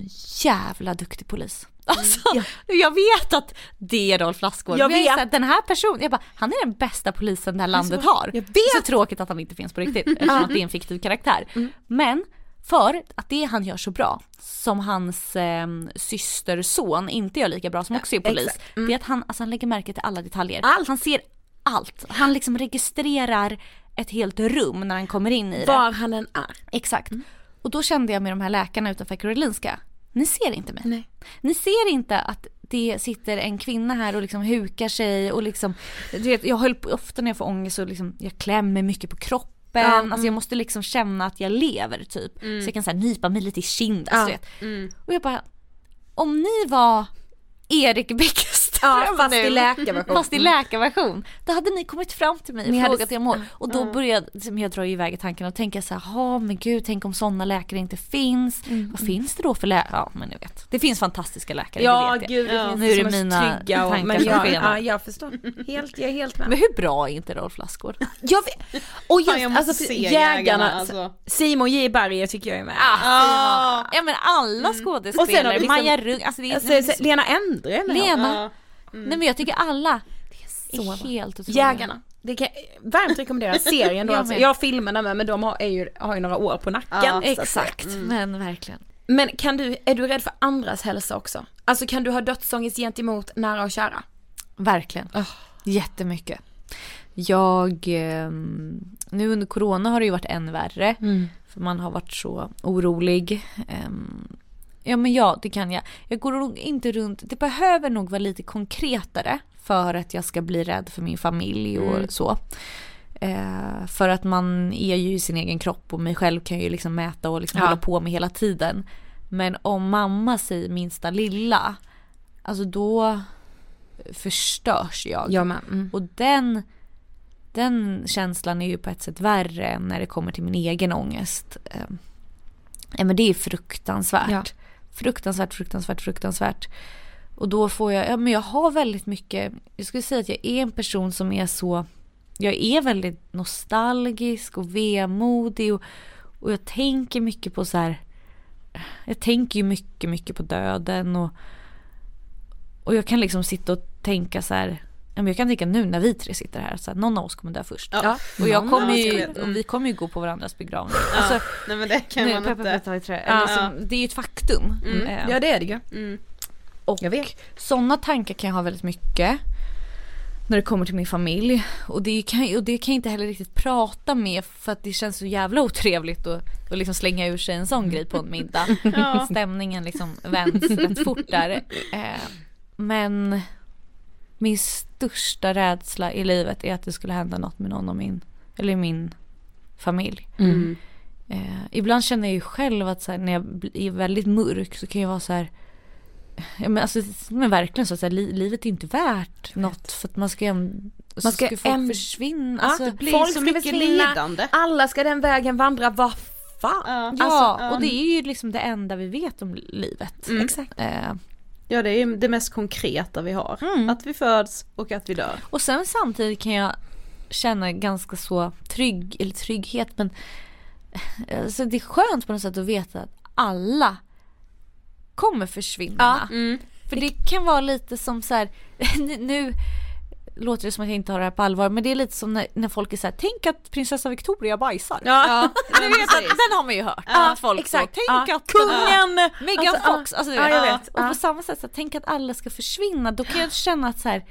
jävla duktig polis. Alltså, jag vet att det är Rolf Lassgård. Jag vet. här, den här personen, jag bara, han är den bästa polisen det här landet har. jag vet. Det är så tråkigt att han inte finns på riktigt eftersom att det är en fiktiv karaktär. Mm. Men för att det han gör så bra, som hans eh, systerson inte gör lika bra, som också är polis. Mm. det är att han, alltså, han lägger märke till alla detaljer. Allt. Han ser allt. Han liksom registrerar ett helt rum när han kommer in i det. Var han än är. Exakt. Och då kände jag med de här läkarna utanför Karolinska, ni ser inte mig. Nej. Ni ser inte att det sitter en kvinna här och liksom hukar sig och liksom, du vet, jag höll på, ofta när jag får ångest så liksom, jag klämmer mycket på kroppen. Ja, mm. Alltså jag måste liksom känna att jag lever typ. Så jag kan så här, nypa mig lite i kind. Alltså, Ja, vet. Och jag bara, om ni var Erik Ja, fast nu, i läkarversion. Fast i läkarversion. Då hade ni kommit fram till mig och Ni hade- frågat hur jag mår. Och då började liksom, jag dra iväg i tanken och tänka så här, ja men gud tänk om sådana läkare inte finns. Mm. Vad finns det då för läkare? Ja men ni vet. Det finns fantastiska läkare, Ja det vet jag. gud det Ja. finns Nu är det som mina trygga och, tankar men som jag, skenar. ja, jag förstår. Helt, jag är helt med. Men hur bra är inte Rolf Lassgård? Jag vet. Och just Fan, jag måste alltså se jägarna, Jägarna, alltså. Simon J Berger tycker jag är med. Ah, Ja men alla Och sen har vi skådespelare, liksom- Maja Rung, alltså det är, Alltså, Lena Endre. Lena. Ja. Nej men jag tycker alla Så bra. är helt otroliga. Jägarna. Det kan jag varmt rekommendera. Serien då Jag alltså. Jag har filmerna med men de har, är ju, har ju några år på nacken. Ja. Exakt, men verkligen. Men kan du, är du rädd för andras hälsa också? Alltså kan du ha dödsångest gentemot nära och kära? Verkligen. Jättemycket. Jag, eh, nu under corona har det ju varit än värre. För man har varit så orolig. Ja men ja, det kan jag. Jag går nog inte runt, det behöver nog vara lite konkretare för att jag ska bli rädd för min familj och så. Eh, för att man är ju i sin egen kropp och mig själv kan ju liksom mäta och liksom Ja. hålla på med hela tiden. Men om mamma säger minsta lilla, alltså då förstörs jag. Jag. Mm. Och den, den känslan är ju på ett sätt värre än när det kommer till min egen ångest. Eh, men det är fruktansvärt. Ja. Fruktansvärt, fruktansvärt, fruktansvärt. Och då får jag, ja men jag har väldigt mycket, jag skulle säga att jag är en person som är så, jag är väldigt nostalgisk och vemodig och, och jag tänker mycket på så här, jag tänker ju mycket, mycket på döden och, och jag kan liksom sitta och tänka så här, jag kan tänka nu när vi tre sitter här, så här, någon av oss kommer dö först. Ja. Och, jag kommer ju, och vi kommer ju gå på varandras begravning. Ja. Alltså, Nej men det kan nu, man inte. i trä. Ja. Liksom, det är ju ett faktum. Eh, Ja det är det ju. Mm. och Jag vet. sådana tankar kan jag ha väldigt mycket. När det kommer till min familj. Och det, kan, och det kan jag inte heller riktigt prata med för att det känns så jävla otrevligt att, att liksom slänga ur sig en sån grej på en middag. Ja. Stämningen liksom vänds rätt fort där. Eh, men min största rädsla i livet är att det skulle hända något med någon av min, eller min familj. Mm. Eh, ibland känner jag ju själv att så här, när jag blir- är väldigt mörk så kan jag vara så här. Ja, men, alltså, men verkligen så att här, li, livet är inte värt något för att man ska, man Man ska ska, folk äm- försvinna. Ja, Alltså, Det blir Folk så ska mycket försvinna. lidande. Alla ska den vägen vandra, vad fan? Ja, ja, alltså, och det är ju liksom det enda vi vet om livet. Mm. Exakt. Eh, ja det är ju det mest konkreta vi har. Mm. Att vi föds och att vi dör. och sen samtidigt kan jag känna ganska så trygg, eller trygghet men alltså, det är skönt på något sätt att veta att alla kommer försvinna. Mm. För det kan vara lite som så här, nu låter det som att jag inte har det här på allvar, men det är lite som när, när folk är så här, tänk att prinsessa Victoria bajsar. Ja, Ni vet, att, den har man ju hört. Ja, att folk exakt. så, tänk Ja. att Kungen! Megan Alltså, Fox, alltså, ja, jag vet. Och Ja. på samma sätt, så här, tänk att alla ska försvinna, då kan jag känna att så här,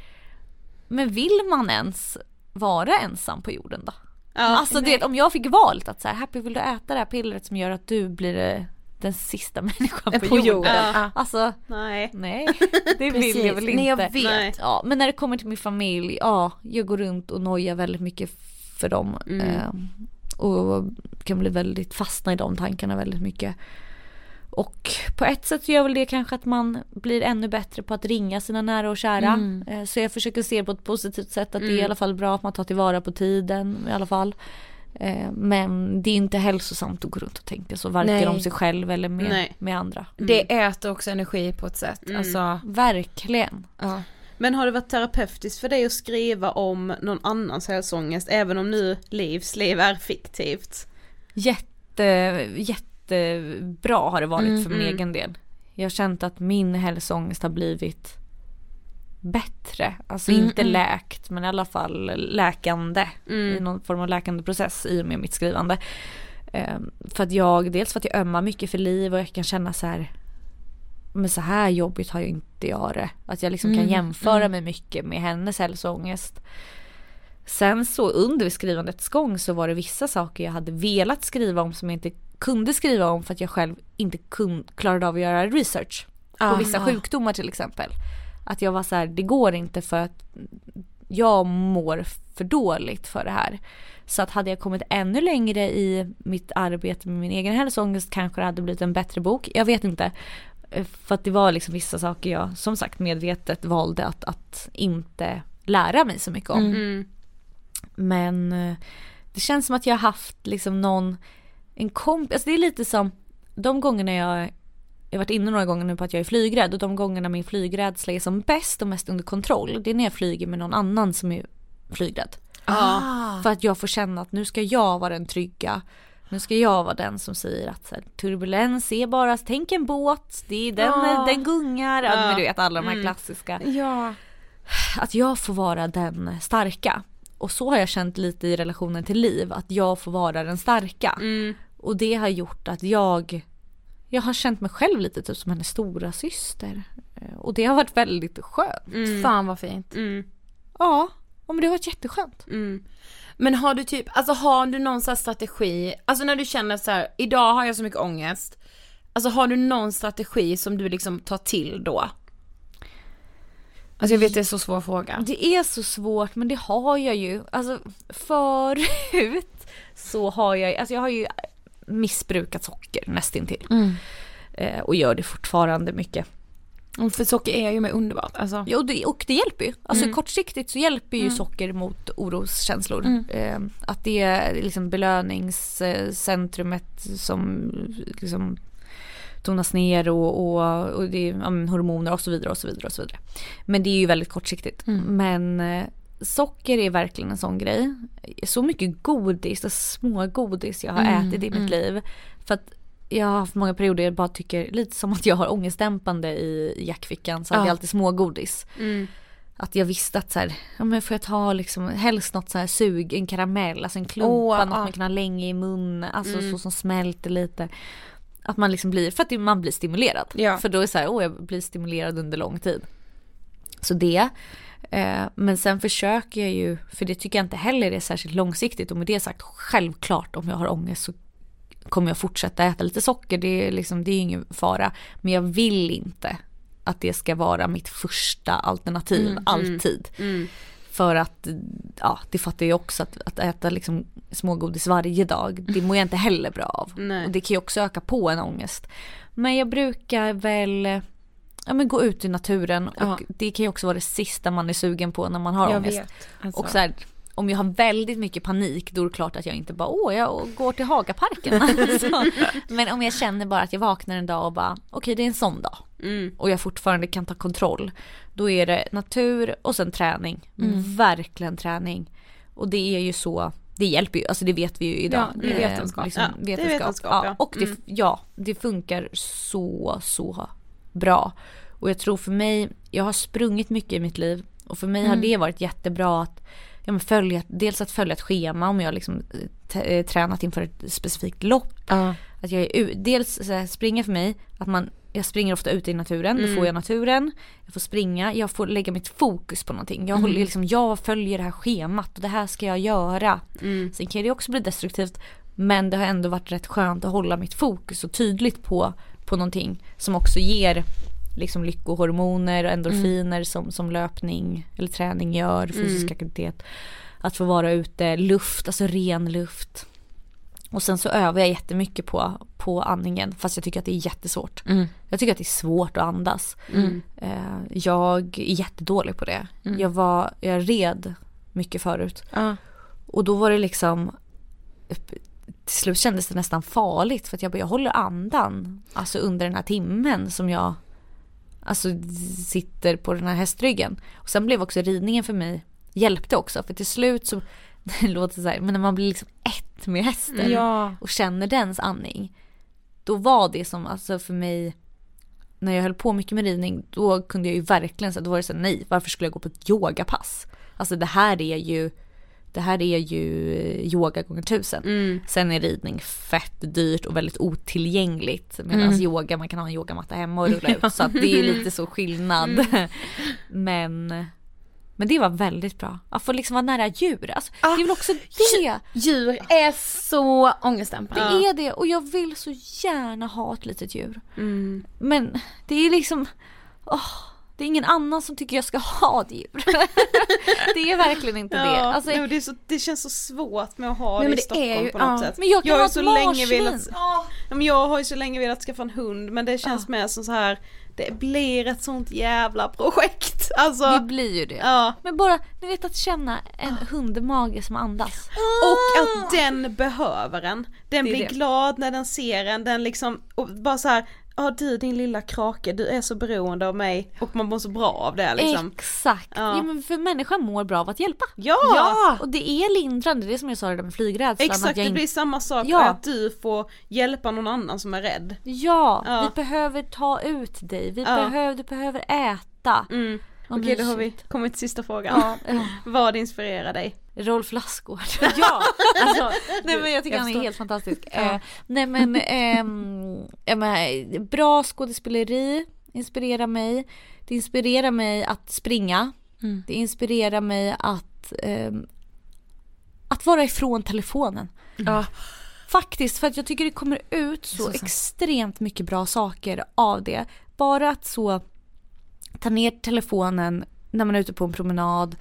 men vill man ens vara ensam på jorden då? ja. alltså du vet, om jag fick valet att så här, Happy vill du äta det här pillret som gör att du blir eh, den sista människan på, På jorden? jorden. Ja. Alltså Nej. nej, det vill jag väl inte. Nej jag vet. Nej. Ja, men när det kommer till min familj, ja, jag går runt och nojar väldigt mycket för dem. Mm. Eh, och kan bli väldigt fastna i de tankarna väldigt mycket. Och på ett sätt gör väl det kanske att man blir ännu bättre på att ringa sina nära och kära. Mm. Eh, Så jag försöker se på ett positivt sätt att det är Mm. i alla fall bra att man tar tillvara på tiden i alla fall. Eh, Men det är inte hälsosamt att gå runt och tänka så, varken Nej. om sig själv eller med, Nej. med andra. Det äter också energi på ett sätt. Mm. Alltså, Verkligen. ja. Men har det varit terapeutiskt för dig att skriva om någon annans hälsoångest, även om nu Livs liv är fiktivt? Jätte, jättebra har det varit Mm, för min mm. egen del. Jag har känt att min hälsoångest har blivit bättre. Alltså Mm, inte mm. läkt men i alla fall läkande. I Mm. någon form av läkande process i och med mitt skrivande. Ehm, för att jag, dels för att jag ömmar mycket för liv och jag kan känna så här men så här jobbigt har ju inte jag det. Att jag liksom kan Mm, jämföra mm. mig mycket med hennes hälsoångest. Sen så under skrivandets gång så var det vissa saker jag hade velat skriva om som jag inte kunde skriva om för att jag själv inte kun, klarade av att göra research. På Ah, vissa sjukdomar till exempel. Att jag var så här, det går inte för att jag mår för dåligt för det här. Så att hade jag kommit ännu längre i mitt arbete med min egen hälsoångest kanske det hade blivit en bättre bok. Jag vet inte. Eh, För att det var liksom vissa saker jag som sagt medvetet valde att, att inte lära mig så mycket om. Mm. Mm. Men eh, det känns som att jag har haft liksom någon, en kompis, alltså det är lite som de gångerna jag, jag har varit inne några gånger nu på att jag är flygrädd och de gångerna min flygrädsla är som bäst och mest under kontroll, det är när jag flyger med någon annan som är flygrädd. Ja. För att jag får känna att nu ska jag vara den trygga. Nu ska jag vara den som säger att så här, turbulens är bara, tänk en båt, det är den, Ja. den gungar. Ja. Men du vet alla de här Mm. klassiska Ja. att jag får vara den starka. Och så har jag känt lite i relationen till liv, att jag får vara den starka. Mm. Och det har gjort att jag, jag har känt mig själv lite typ som hennes stora syster. Eh, Och det har varit väldigt skönt. Mm. Fan vad fint. Mm. Ja, ja, men det har varit jätteskönt. Mm. Men har du typ, alltså har du någon sån här strategi, alltså när du känner så här, idag har jag så mycket ångest. Alltså har du någon strategi som du liksom tar till då? Alltså jag vet det är så svår fråga. Det är så svårt men det har jag ju. Alltså förut så har jag, alltså jag har ju missbrukat socker nästintill. Mm. Eh, och gör det fortfarande mycket. Mm, För socker är ju med underbart alltså. Ja, och, det, och det hjälper ju. Alltså Mm. kortsiktigt så hjälper ju Mm. socker mot oroskänslor. Mm. Eh, att det är liksom belöningscentrumet som liksom tonas ner och, och, och det är ja, hormoner och så vidare och så vidare och så vidare. Men det är ju väldigt kortsiktigt. Mm. Men eh, socker är verkligen en sån grej. Så mycket godis och små godis jag har Mm, ätit i mm. mitt liv. För att jag har haft många perioder jag bara tycker lite som att jag har ångestdämpande i jackfickan så hade Ja. jag alltid smågodis. Mm. Att jag visste att så här, ja men får jag ta liksom helst något så här sug, en karamell, alltså en klumpa, Åh, något ja. man kan ha länge i munnen, alltså Mm. så som smälter lite. Att man liksom blir, för att man blir stimulerad. Ja. För då är det så här, åh jag blir stimulerad under lång tid. Så det. Eh, men sen försöker jag ju, för det tycker jag inte heller är särskilt långsiktigt och med det sagt självklart om jag har ångest så kommer jag fortsätta äta lite socker, det är liksom, det är ingen fara. Men jag vill inte att det ska vara mitt första alternativ Mm, alltid. Mm. För att, ja det fattar jag också att, att äta liksom smågodis varje dag, det mår jag inte heller bra av. Nej. Och det kan ju också öka på en ångest. Men jag brukar väl ja, men gå ut i naturen och Ja. det kan ju också vara det sista man är sugen på när man har jag ångest. vet. Alltså. Och så här, om jag har väldigt mycket panik då är det klart att jag inte bara åh jag går till Hagaparken. alltså. Men om jag känner bara att jag vaknar en dag och bara okej det är en sån dag Mm. och jag fortfarande kan ta kontroll. Då är det natur och sen träning. Mm. Verkligen träning. Och det är ju så, det hjälper ju, alltså det vet vi ju idag. Ja, det är Eh, vetenskap. Ja, det är vetenskap, ja. Och det, Mm. ja, det funkar så, så bra. Och jag tror för mig, jag har sprungit mycket i mitt liv och för mig har Mm. det varit jättebra att ja, följa, dels att följa ett schema om jag liksom eh, tränat inför ett specifikt lopp. Ja. Att jag är dels springa för mig, att man, jag springer ofta ute i naturen, Mm. då får jag naturen, jag får springa, jag får lägga mitt fokus på någonting. Jag, Mm. håller, liksom, jag följer det här schemat och det här ska jag göra. Mm. Sen kan det också bli destruktivt men det har ändå varit rätt skönt att hålla mitt fokus så tydligt på, på någonting som också ger liksom lyckohormoner och endorfiner som, som löpning eller träning gör, fysisk Mm. aktivitet. att få vara ute, luft, alltså ren luft. Och sen så övar jag jättemycket på, på andningen fast jag tycker att det är jättesvårt. Mm. Jag tycker att det är svårt att andas. Mm. Eh, jag är jättedålig på det. Jag, var, jag red mycket förut. Ja. Och då var det liksom till slut kändes det nästan farligt för att jag bara, jag håller andan alltså under den här timmen som jag alltså sitter på den här hästryggen. Och sen blev också ridningen för mig hjälpte också för till slut så det låter så här, men när man blir liksom ett med hästen Ja. och känner dens andning. Då var det som alltså för mig när jag höll på mycket med ridning då kunde jag ju verkligen säga, då var det så här, nej varför skulle jag gå på ett yogapass? Alltså det här är ju det här är ju eh, yoga gånger tusen. Mm. Sen är ridning fett dyrt och väldigt otillgängligt. Medan Mm. yoga, man kan ha en yogamatta hemma och rulla ut. Så att det är lite så skillnad. Mm. Men, men det var väldigt bra. Att få liksom vara nära djur. Alltså, Ah, det är väl också det. Djur är så Det ångestdämpande. är det och jag vill så gärna ha ett litet djur. Mm. Men det är liksom, åh, det är ingen annan som tycker jag ska ha ett djur. det är verkligen inte det. Alltså, nej, det, så, det känns så svårt med att ha Nej, det i Stockholm ju- på något ja. sätt. men jag kan har ha ett så länge velat, ja, men jag har ju så länge velat skaffa en hund men det känns mer som så här det blir ett sånt jävla projekt. Alltså, Det blir ju det. ja. Men bara, ni vet att känna en hundmage som andas. Och att den behöver en. Den blir det. glad när den ser en, den liksom, bara så här, ja du din lilla krake, du är så beroende av mig och man mår så bra av det liksom. Exakt. Ja. Ja. men för människan mår bra av att hjälpa. Ja! Och det är lindrande, det är som jag sa det där med flygrädslan. Exakt, det inte- blir samma sak Ja. att du får hjälpa någon annan som är rädd. Ja, Ja. vi behöver ta ut dig, vi Ja. behöver, du behöver äta. Mm. Okej blir då har vi kommit till sista frågan. Ja. Vad inspirerar dig? Rolf Lassgård. Ja, alltså, nej men jag tycker jag han är helt fantastisk. Eh, nej men, ja, men bra skådespeleri inspirerar mig. Det inspirerar mig att springa. Mm. Det inspirerar mig att, ehm, att vara ifrån telefonen. Ja. Faktiskt, för att jag tycker det kommer ut så, Så extremt mycket bra saker av det. Bara att så ta ner telefonen när man är ute på en promenad.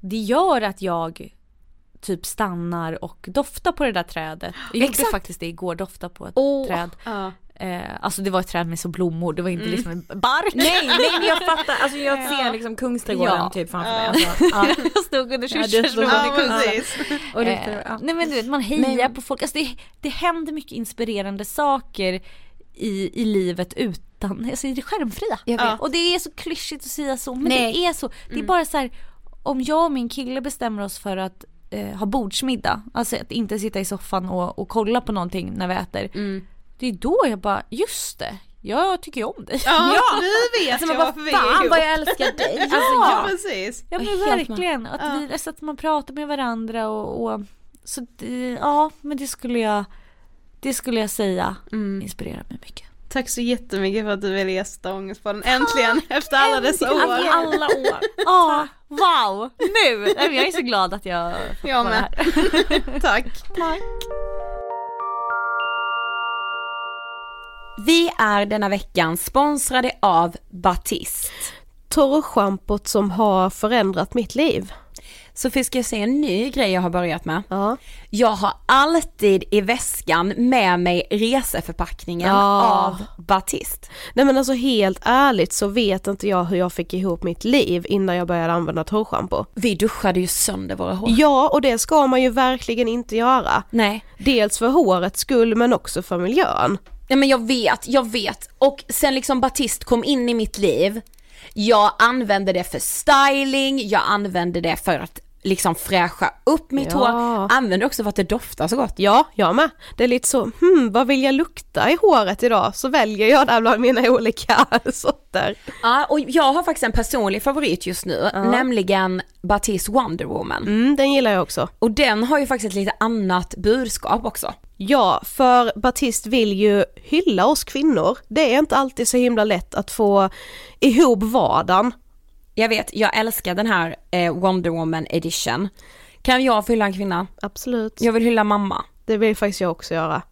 Det gör att jag typ stannar och doftar på det där trädet. Jag gjorde Exakt. faktiskt det igår, dofta på ett Åh. träd. Ja. Eh, alltså det var ett träd med så blommor, det var inte liksom en bark. Nej, nej men jag fattar, alltså jag ser liksom Kungsträdgården Ja. typ framför mig. Alltså, ja. jag stod under Ja, kyrkogården stod- i Ja, Kungsträdgården. Eh, ja. Nej men du vet man hejar Men- på folk, alltså det, det händer mycket inspirerande saker i, i livet utan, alltså i det skärmfria. Ja. Och det är så klyschigt att säga så men Nej. det är så. Det är bara så här, om jag och min kille bestämmer oss för att eh, ha bordsmiddag, alltså att inte sitta i soffan och, och kolla på någonting när vi äter. Mm. Det är då jag bara, just det, jag tycker ju om dig. Ja, nu vet Alltså, jag men varför vad vi är fan ihop. vad jag älskar dig. Alltså, Ja, ja. precis. Ja men verkligen, att, Ja. vi, så att man pratar med varandra och, och så det, ja men det skulle jag, det skulle jag säga Mm. inspirerar mig mycket. Tack så jättemycket för att du ville gästa Ångestpodden. Äntligen, efter alla dessa Alltså, år. alla år. Ja, wow, nu! Jag är så glad att jag fått Jag vara med. här. Tack. Vi är denna veckan sponsrade av Batist. Torrschampot som har förändrat mitt liv. Sofie ska jag säga en ny grej jag har börjat med? Ja. Jag har alltid i väskan med mig reseförpackningen Ja. av Batist. Nej men alltså helt ärligt så vet inte jag hur jag fick ihop mitt liv innan jag började använda torrschampo. Vi duschade ju sönder våra hår. Ja och det ska man ju verkligen inte göra. Nej, Dels för hårets skull men också för miljön. Nej men jag vet, jag vet. Och sen liksom Batist kom in i mitt liv, jag använde det för styling, jag använde det för att liksom fräscha upp mitt Ja. hår, använde också för att det doftar så gott. Ja, jag med. Det är lite så, hmm, vad vill jag lukta i håret idag? Så väljer jag där bland mina olika sorter. Ja, och jag har faktiskt en personlig favorit just nu, nämligen Batist Wonder Woman. Mm, den gillar jag också. Och den har ju faktiskt ett lite annat budskap också. Ja, för Batist vill ju hylla oss kvinnor. Det är inte alltid så himla lätt att få ihop vardagen. Jag vet, jag älskar den här eh, Wonder Woman edition. Kan jag få hylla en kvinna? Absolut. Jag vill hylla mamma. Det vill faktiskt jag också göra.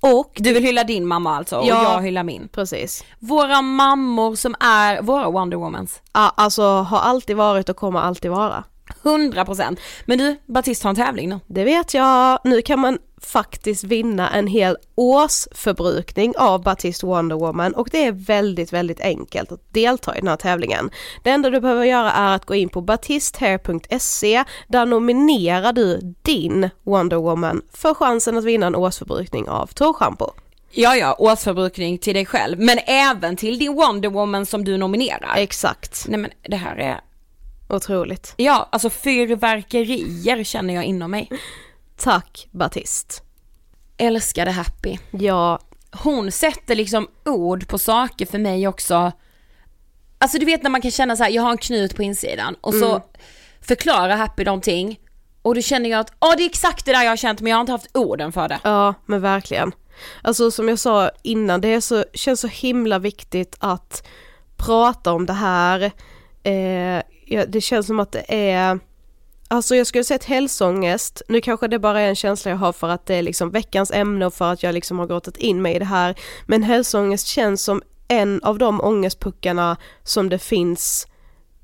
Och du vill hylla din mamma alltså och Ja. jag hyllar min. Precis. Våra mammor som är våra Wonder Womans. Ja, alltså har alltid varit och kommer alltid vara. 100%. Men du, Batist har en tävling nu. Det vet jag. Nu kan man faktiskt vinna en hel årsförbrukning av Batiste Wonder Woman och det är väldigt, väldigt enkelt att delta i den här tävlingen. Det enda du behöver göra är att gå in på batisthehair.se där nominerar du din Wonder Woman för chansen att vinna en årsförbrukning av torrschampo. Ja, ja, årsförbrukning till dig själv, men även till din Wonder Woman som du nominerar. Exakt. Nej men det här är, Otroligt. ja alltså fyrverkerier känner jag inom mig. Tack Batiste. Älskade Happy. Ja, Hon sätter liksom ord på saker för mig också. Alltså du vet när man kan känna så här, jag har en knut på insidan och så förklarar Happy någonting och då känner jag att, åh det är exakt det där jag har känt men jag har inte haft orden för det. Ja, men verkligen. Alltså som jag sa innan, det är så, känns så himla viktigt att prata om det här. Eh, ja, det känns som att det är, alltså jag skulle säga ett hälsoångest, nu kanske det bara är en känsla jag har för att det är liksom veckans ämne och för att jag liksom har grottat in mig i det här. Men hälsoångest känns som en av de ångestpuckarna som det finns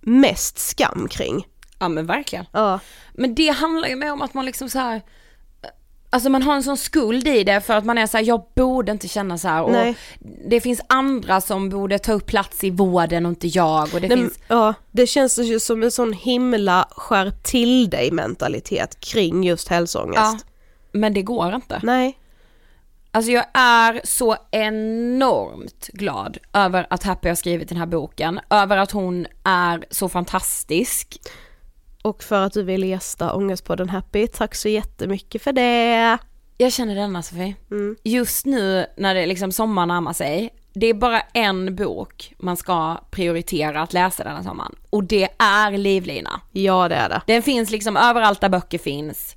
mest skam kring. Ja men verkligen. Ja, Men det handlar ju mer om att man liksom så här. Alltså man har en sån skuld i det för att man är så här, jag borde inte känna så här och det finns andra som borde ta upp plats i vården och inte jag och det Nej, finns, ja, det känns ju som en sån himla skärp till dig mentalitet kring just hälsoångest. ja, men det går inte. Nej, Alltså jag är så enormt glad över att Happy har skrivit den här boken, över att hon är så fantastisk. Och för att du vill gästa Ångestpodden Happy, tack så jättemycket för det. Jag känner denna Sofie. Mm. Just nu när det liksom sommar närmar sig, det är bara en bok man ska prioritera att läsa denna sommaren. Och det är Livlina. Ja det är det. Den finns liksom överallt där böcker finns.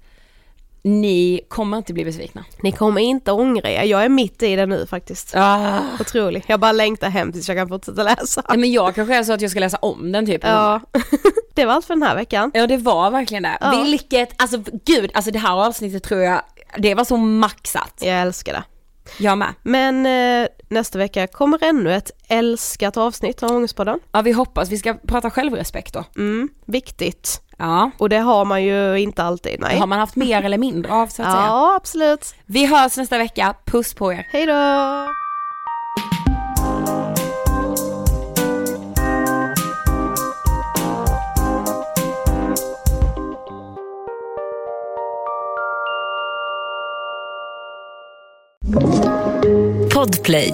Ni kommer inte bli besvikna. Ni kommer inte ångra er, jag är mitt i det nu faktiskt. Ah. Otroligt, jag bara längtar hem tills jag kan fortsätta läsa. Nej men jag kanske är så att jag ska läsa om den typ. Ja, det var allt för den här veckan. Ja det var verkligen det. Ja. Vilket, alltså gud, alltså det här avsnittet tror jag, det var så maxat. Jag älskar det. Jag med. Men eh, nästa vecka kommer ännu ett älskat avsnitt av Ångestpodden. Ja vi hoppas, vi ska prata självrespekt då. Mm, viktigt. Ja. Och det har man ju inte alltid, nej. Det har man haft mer eller mindre av så att säga. Ja, absolut. Vi hörs nästa vecka, puss på er. Hej Podplay,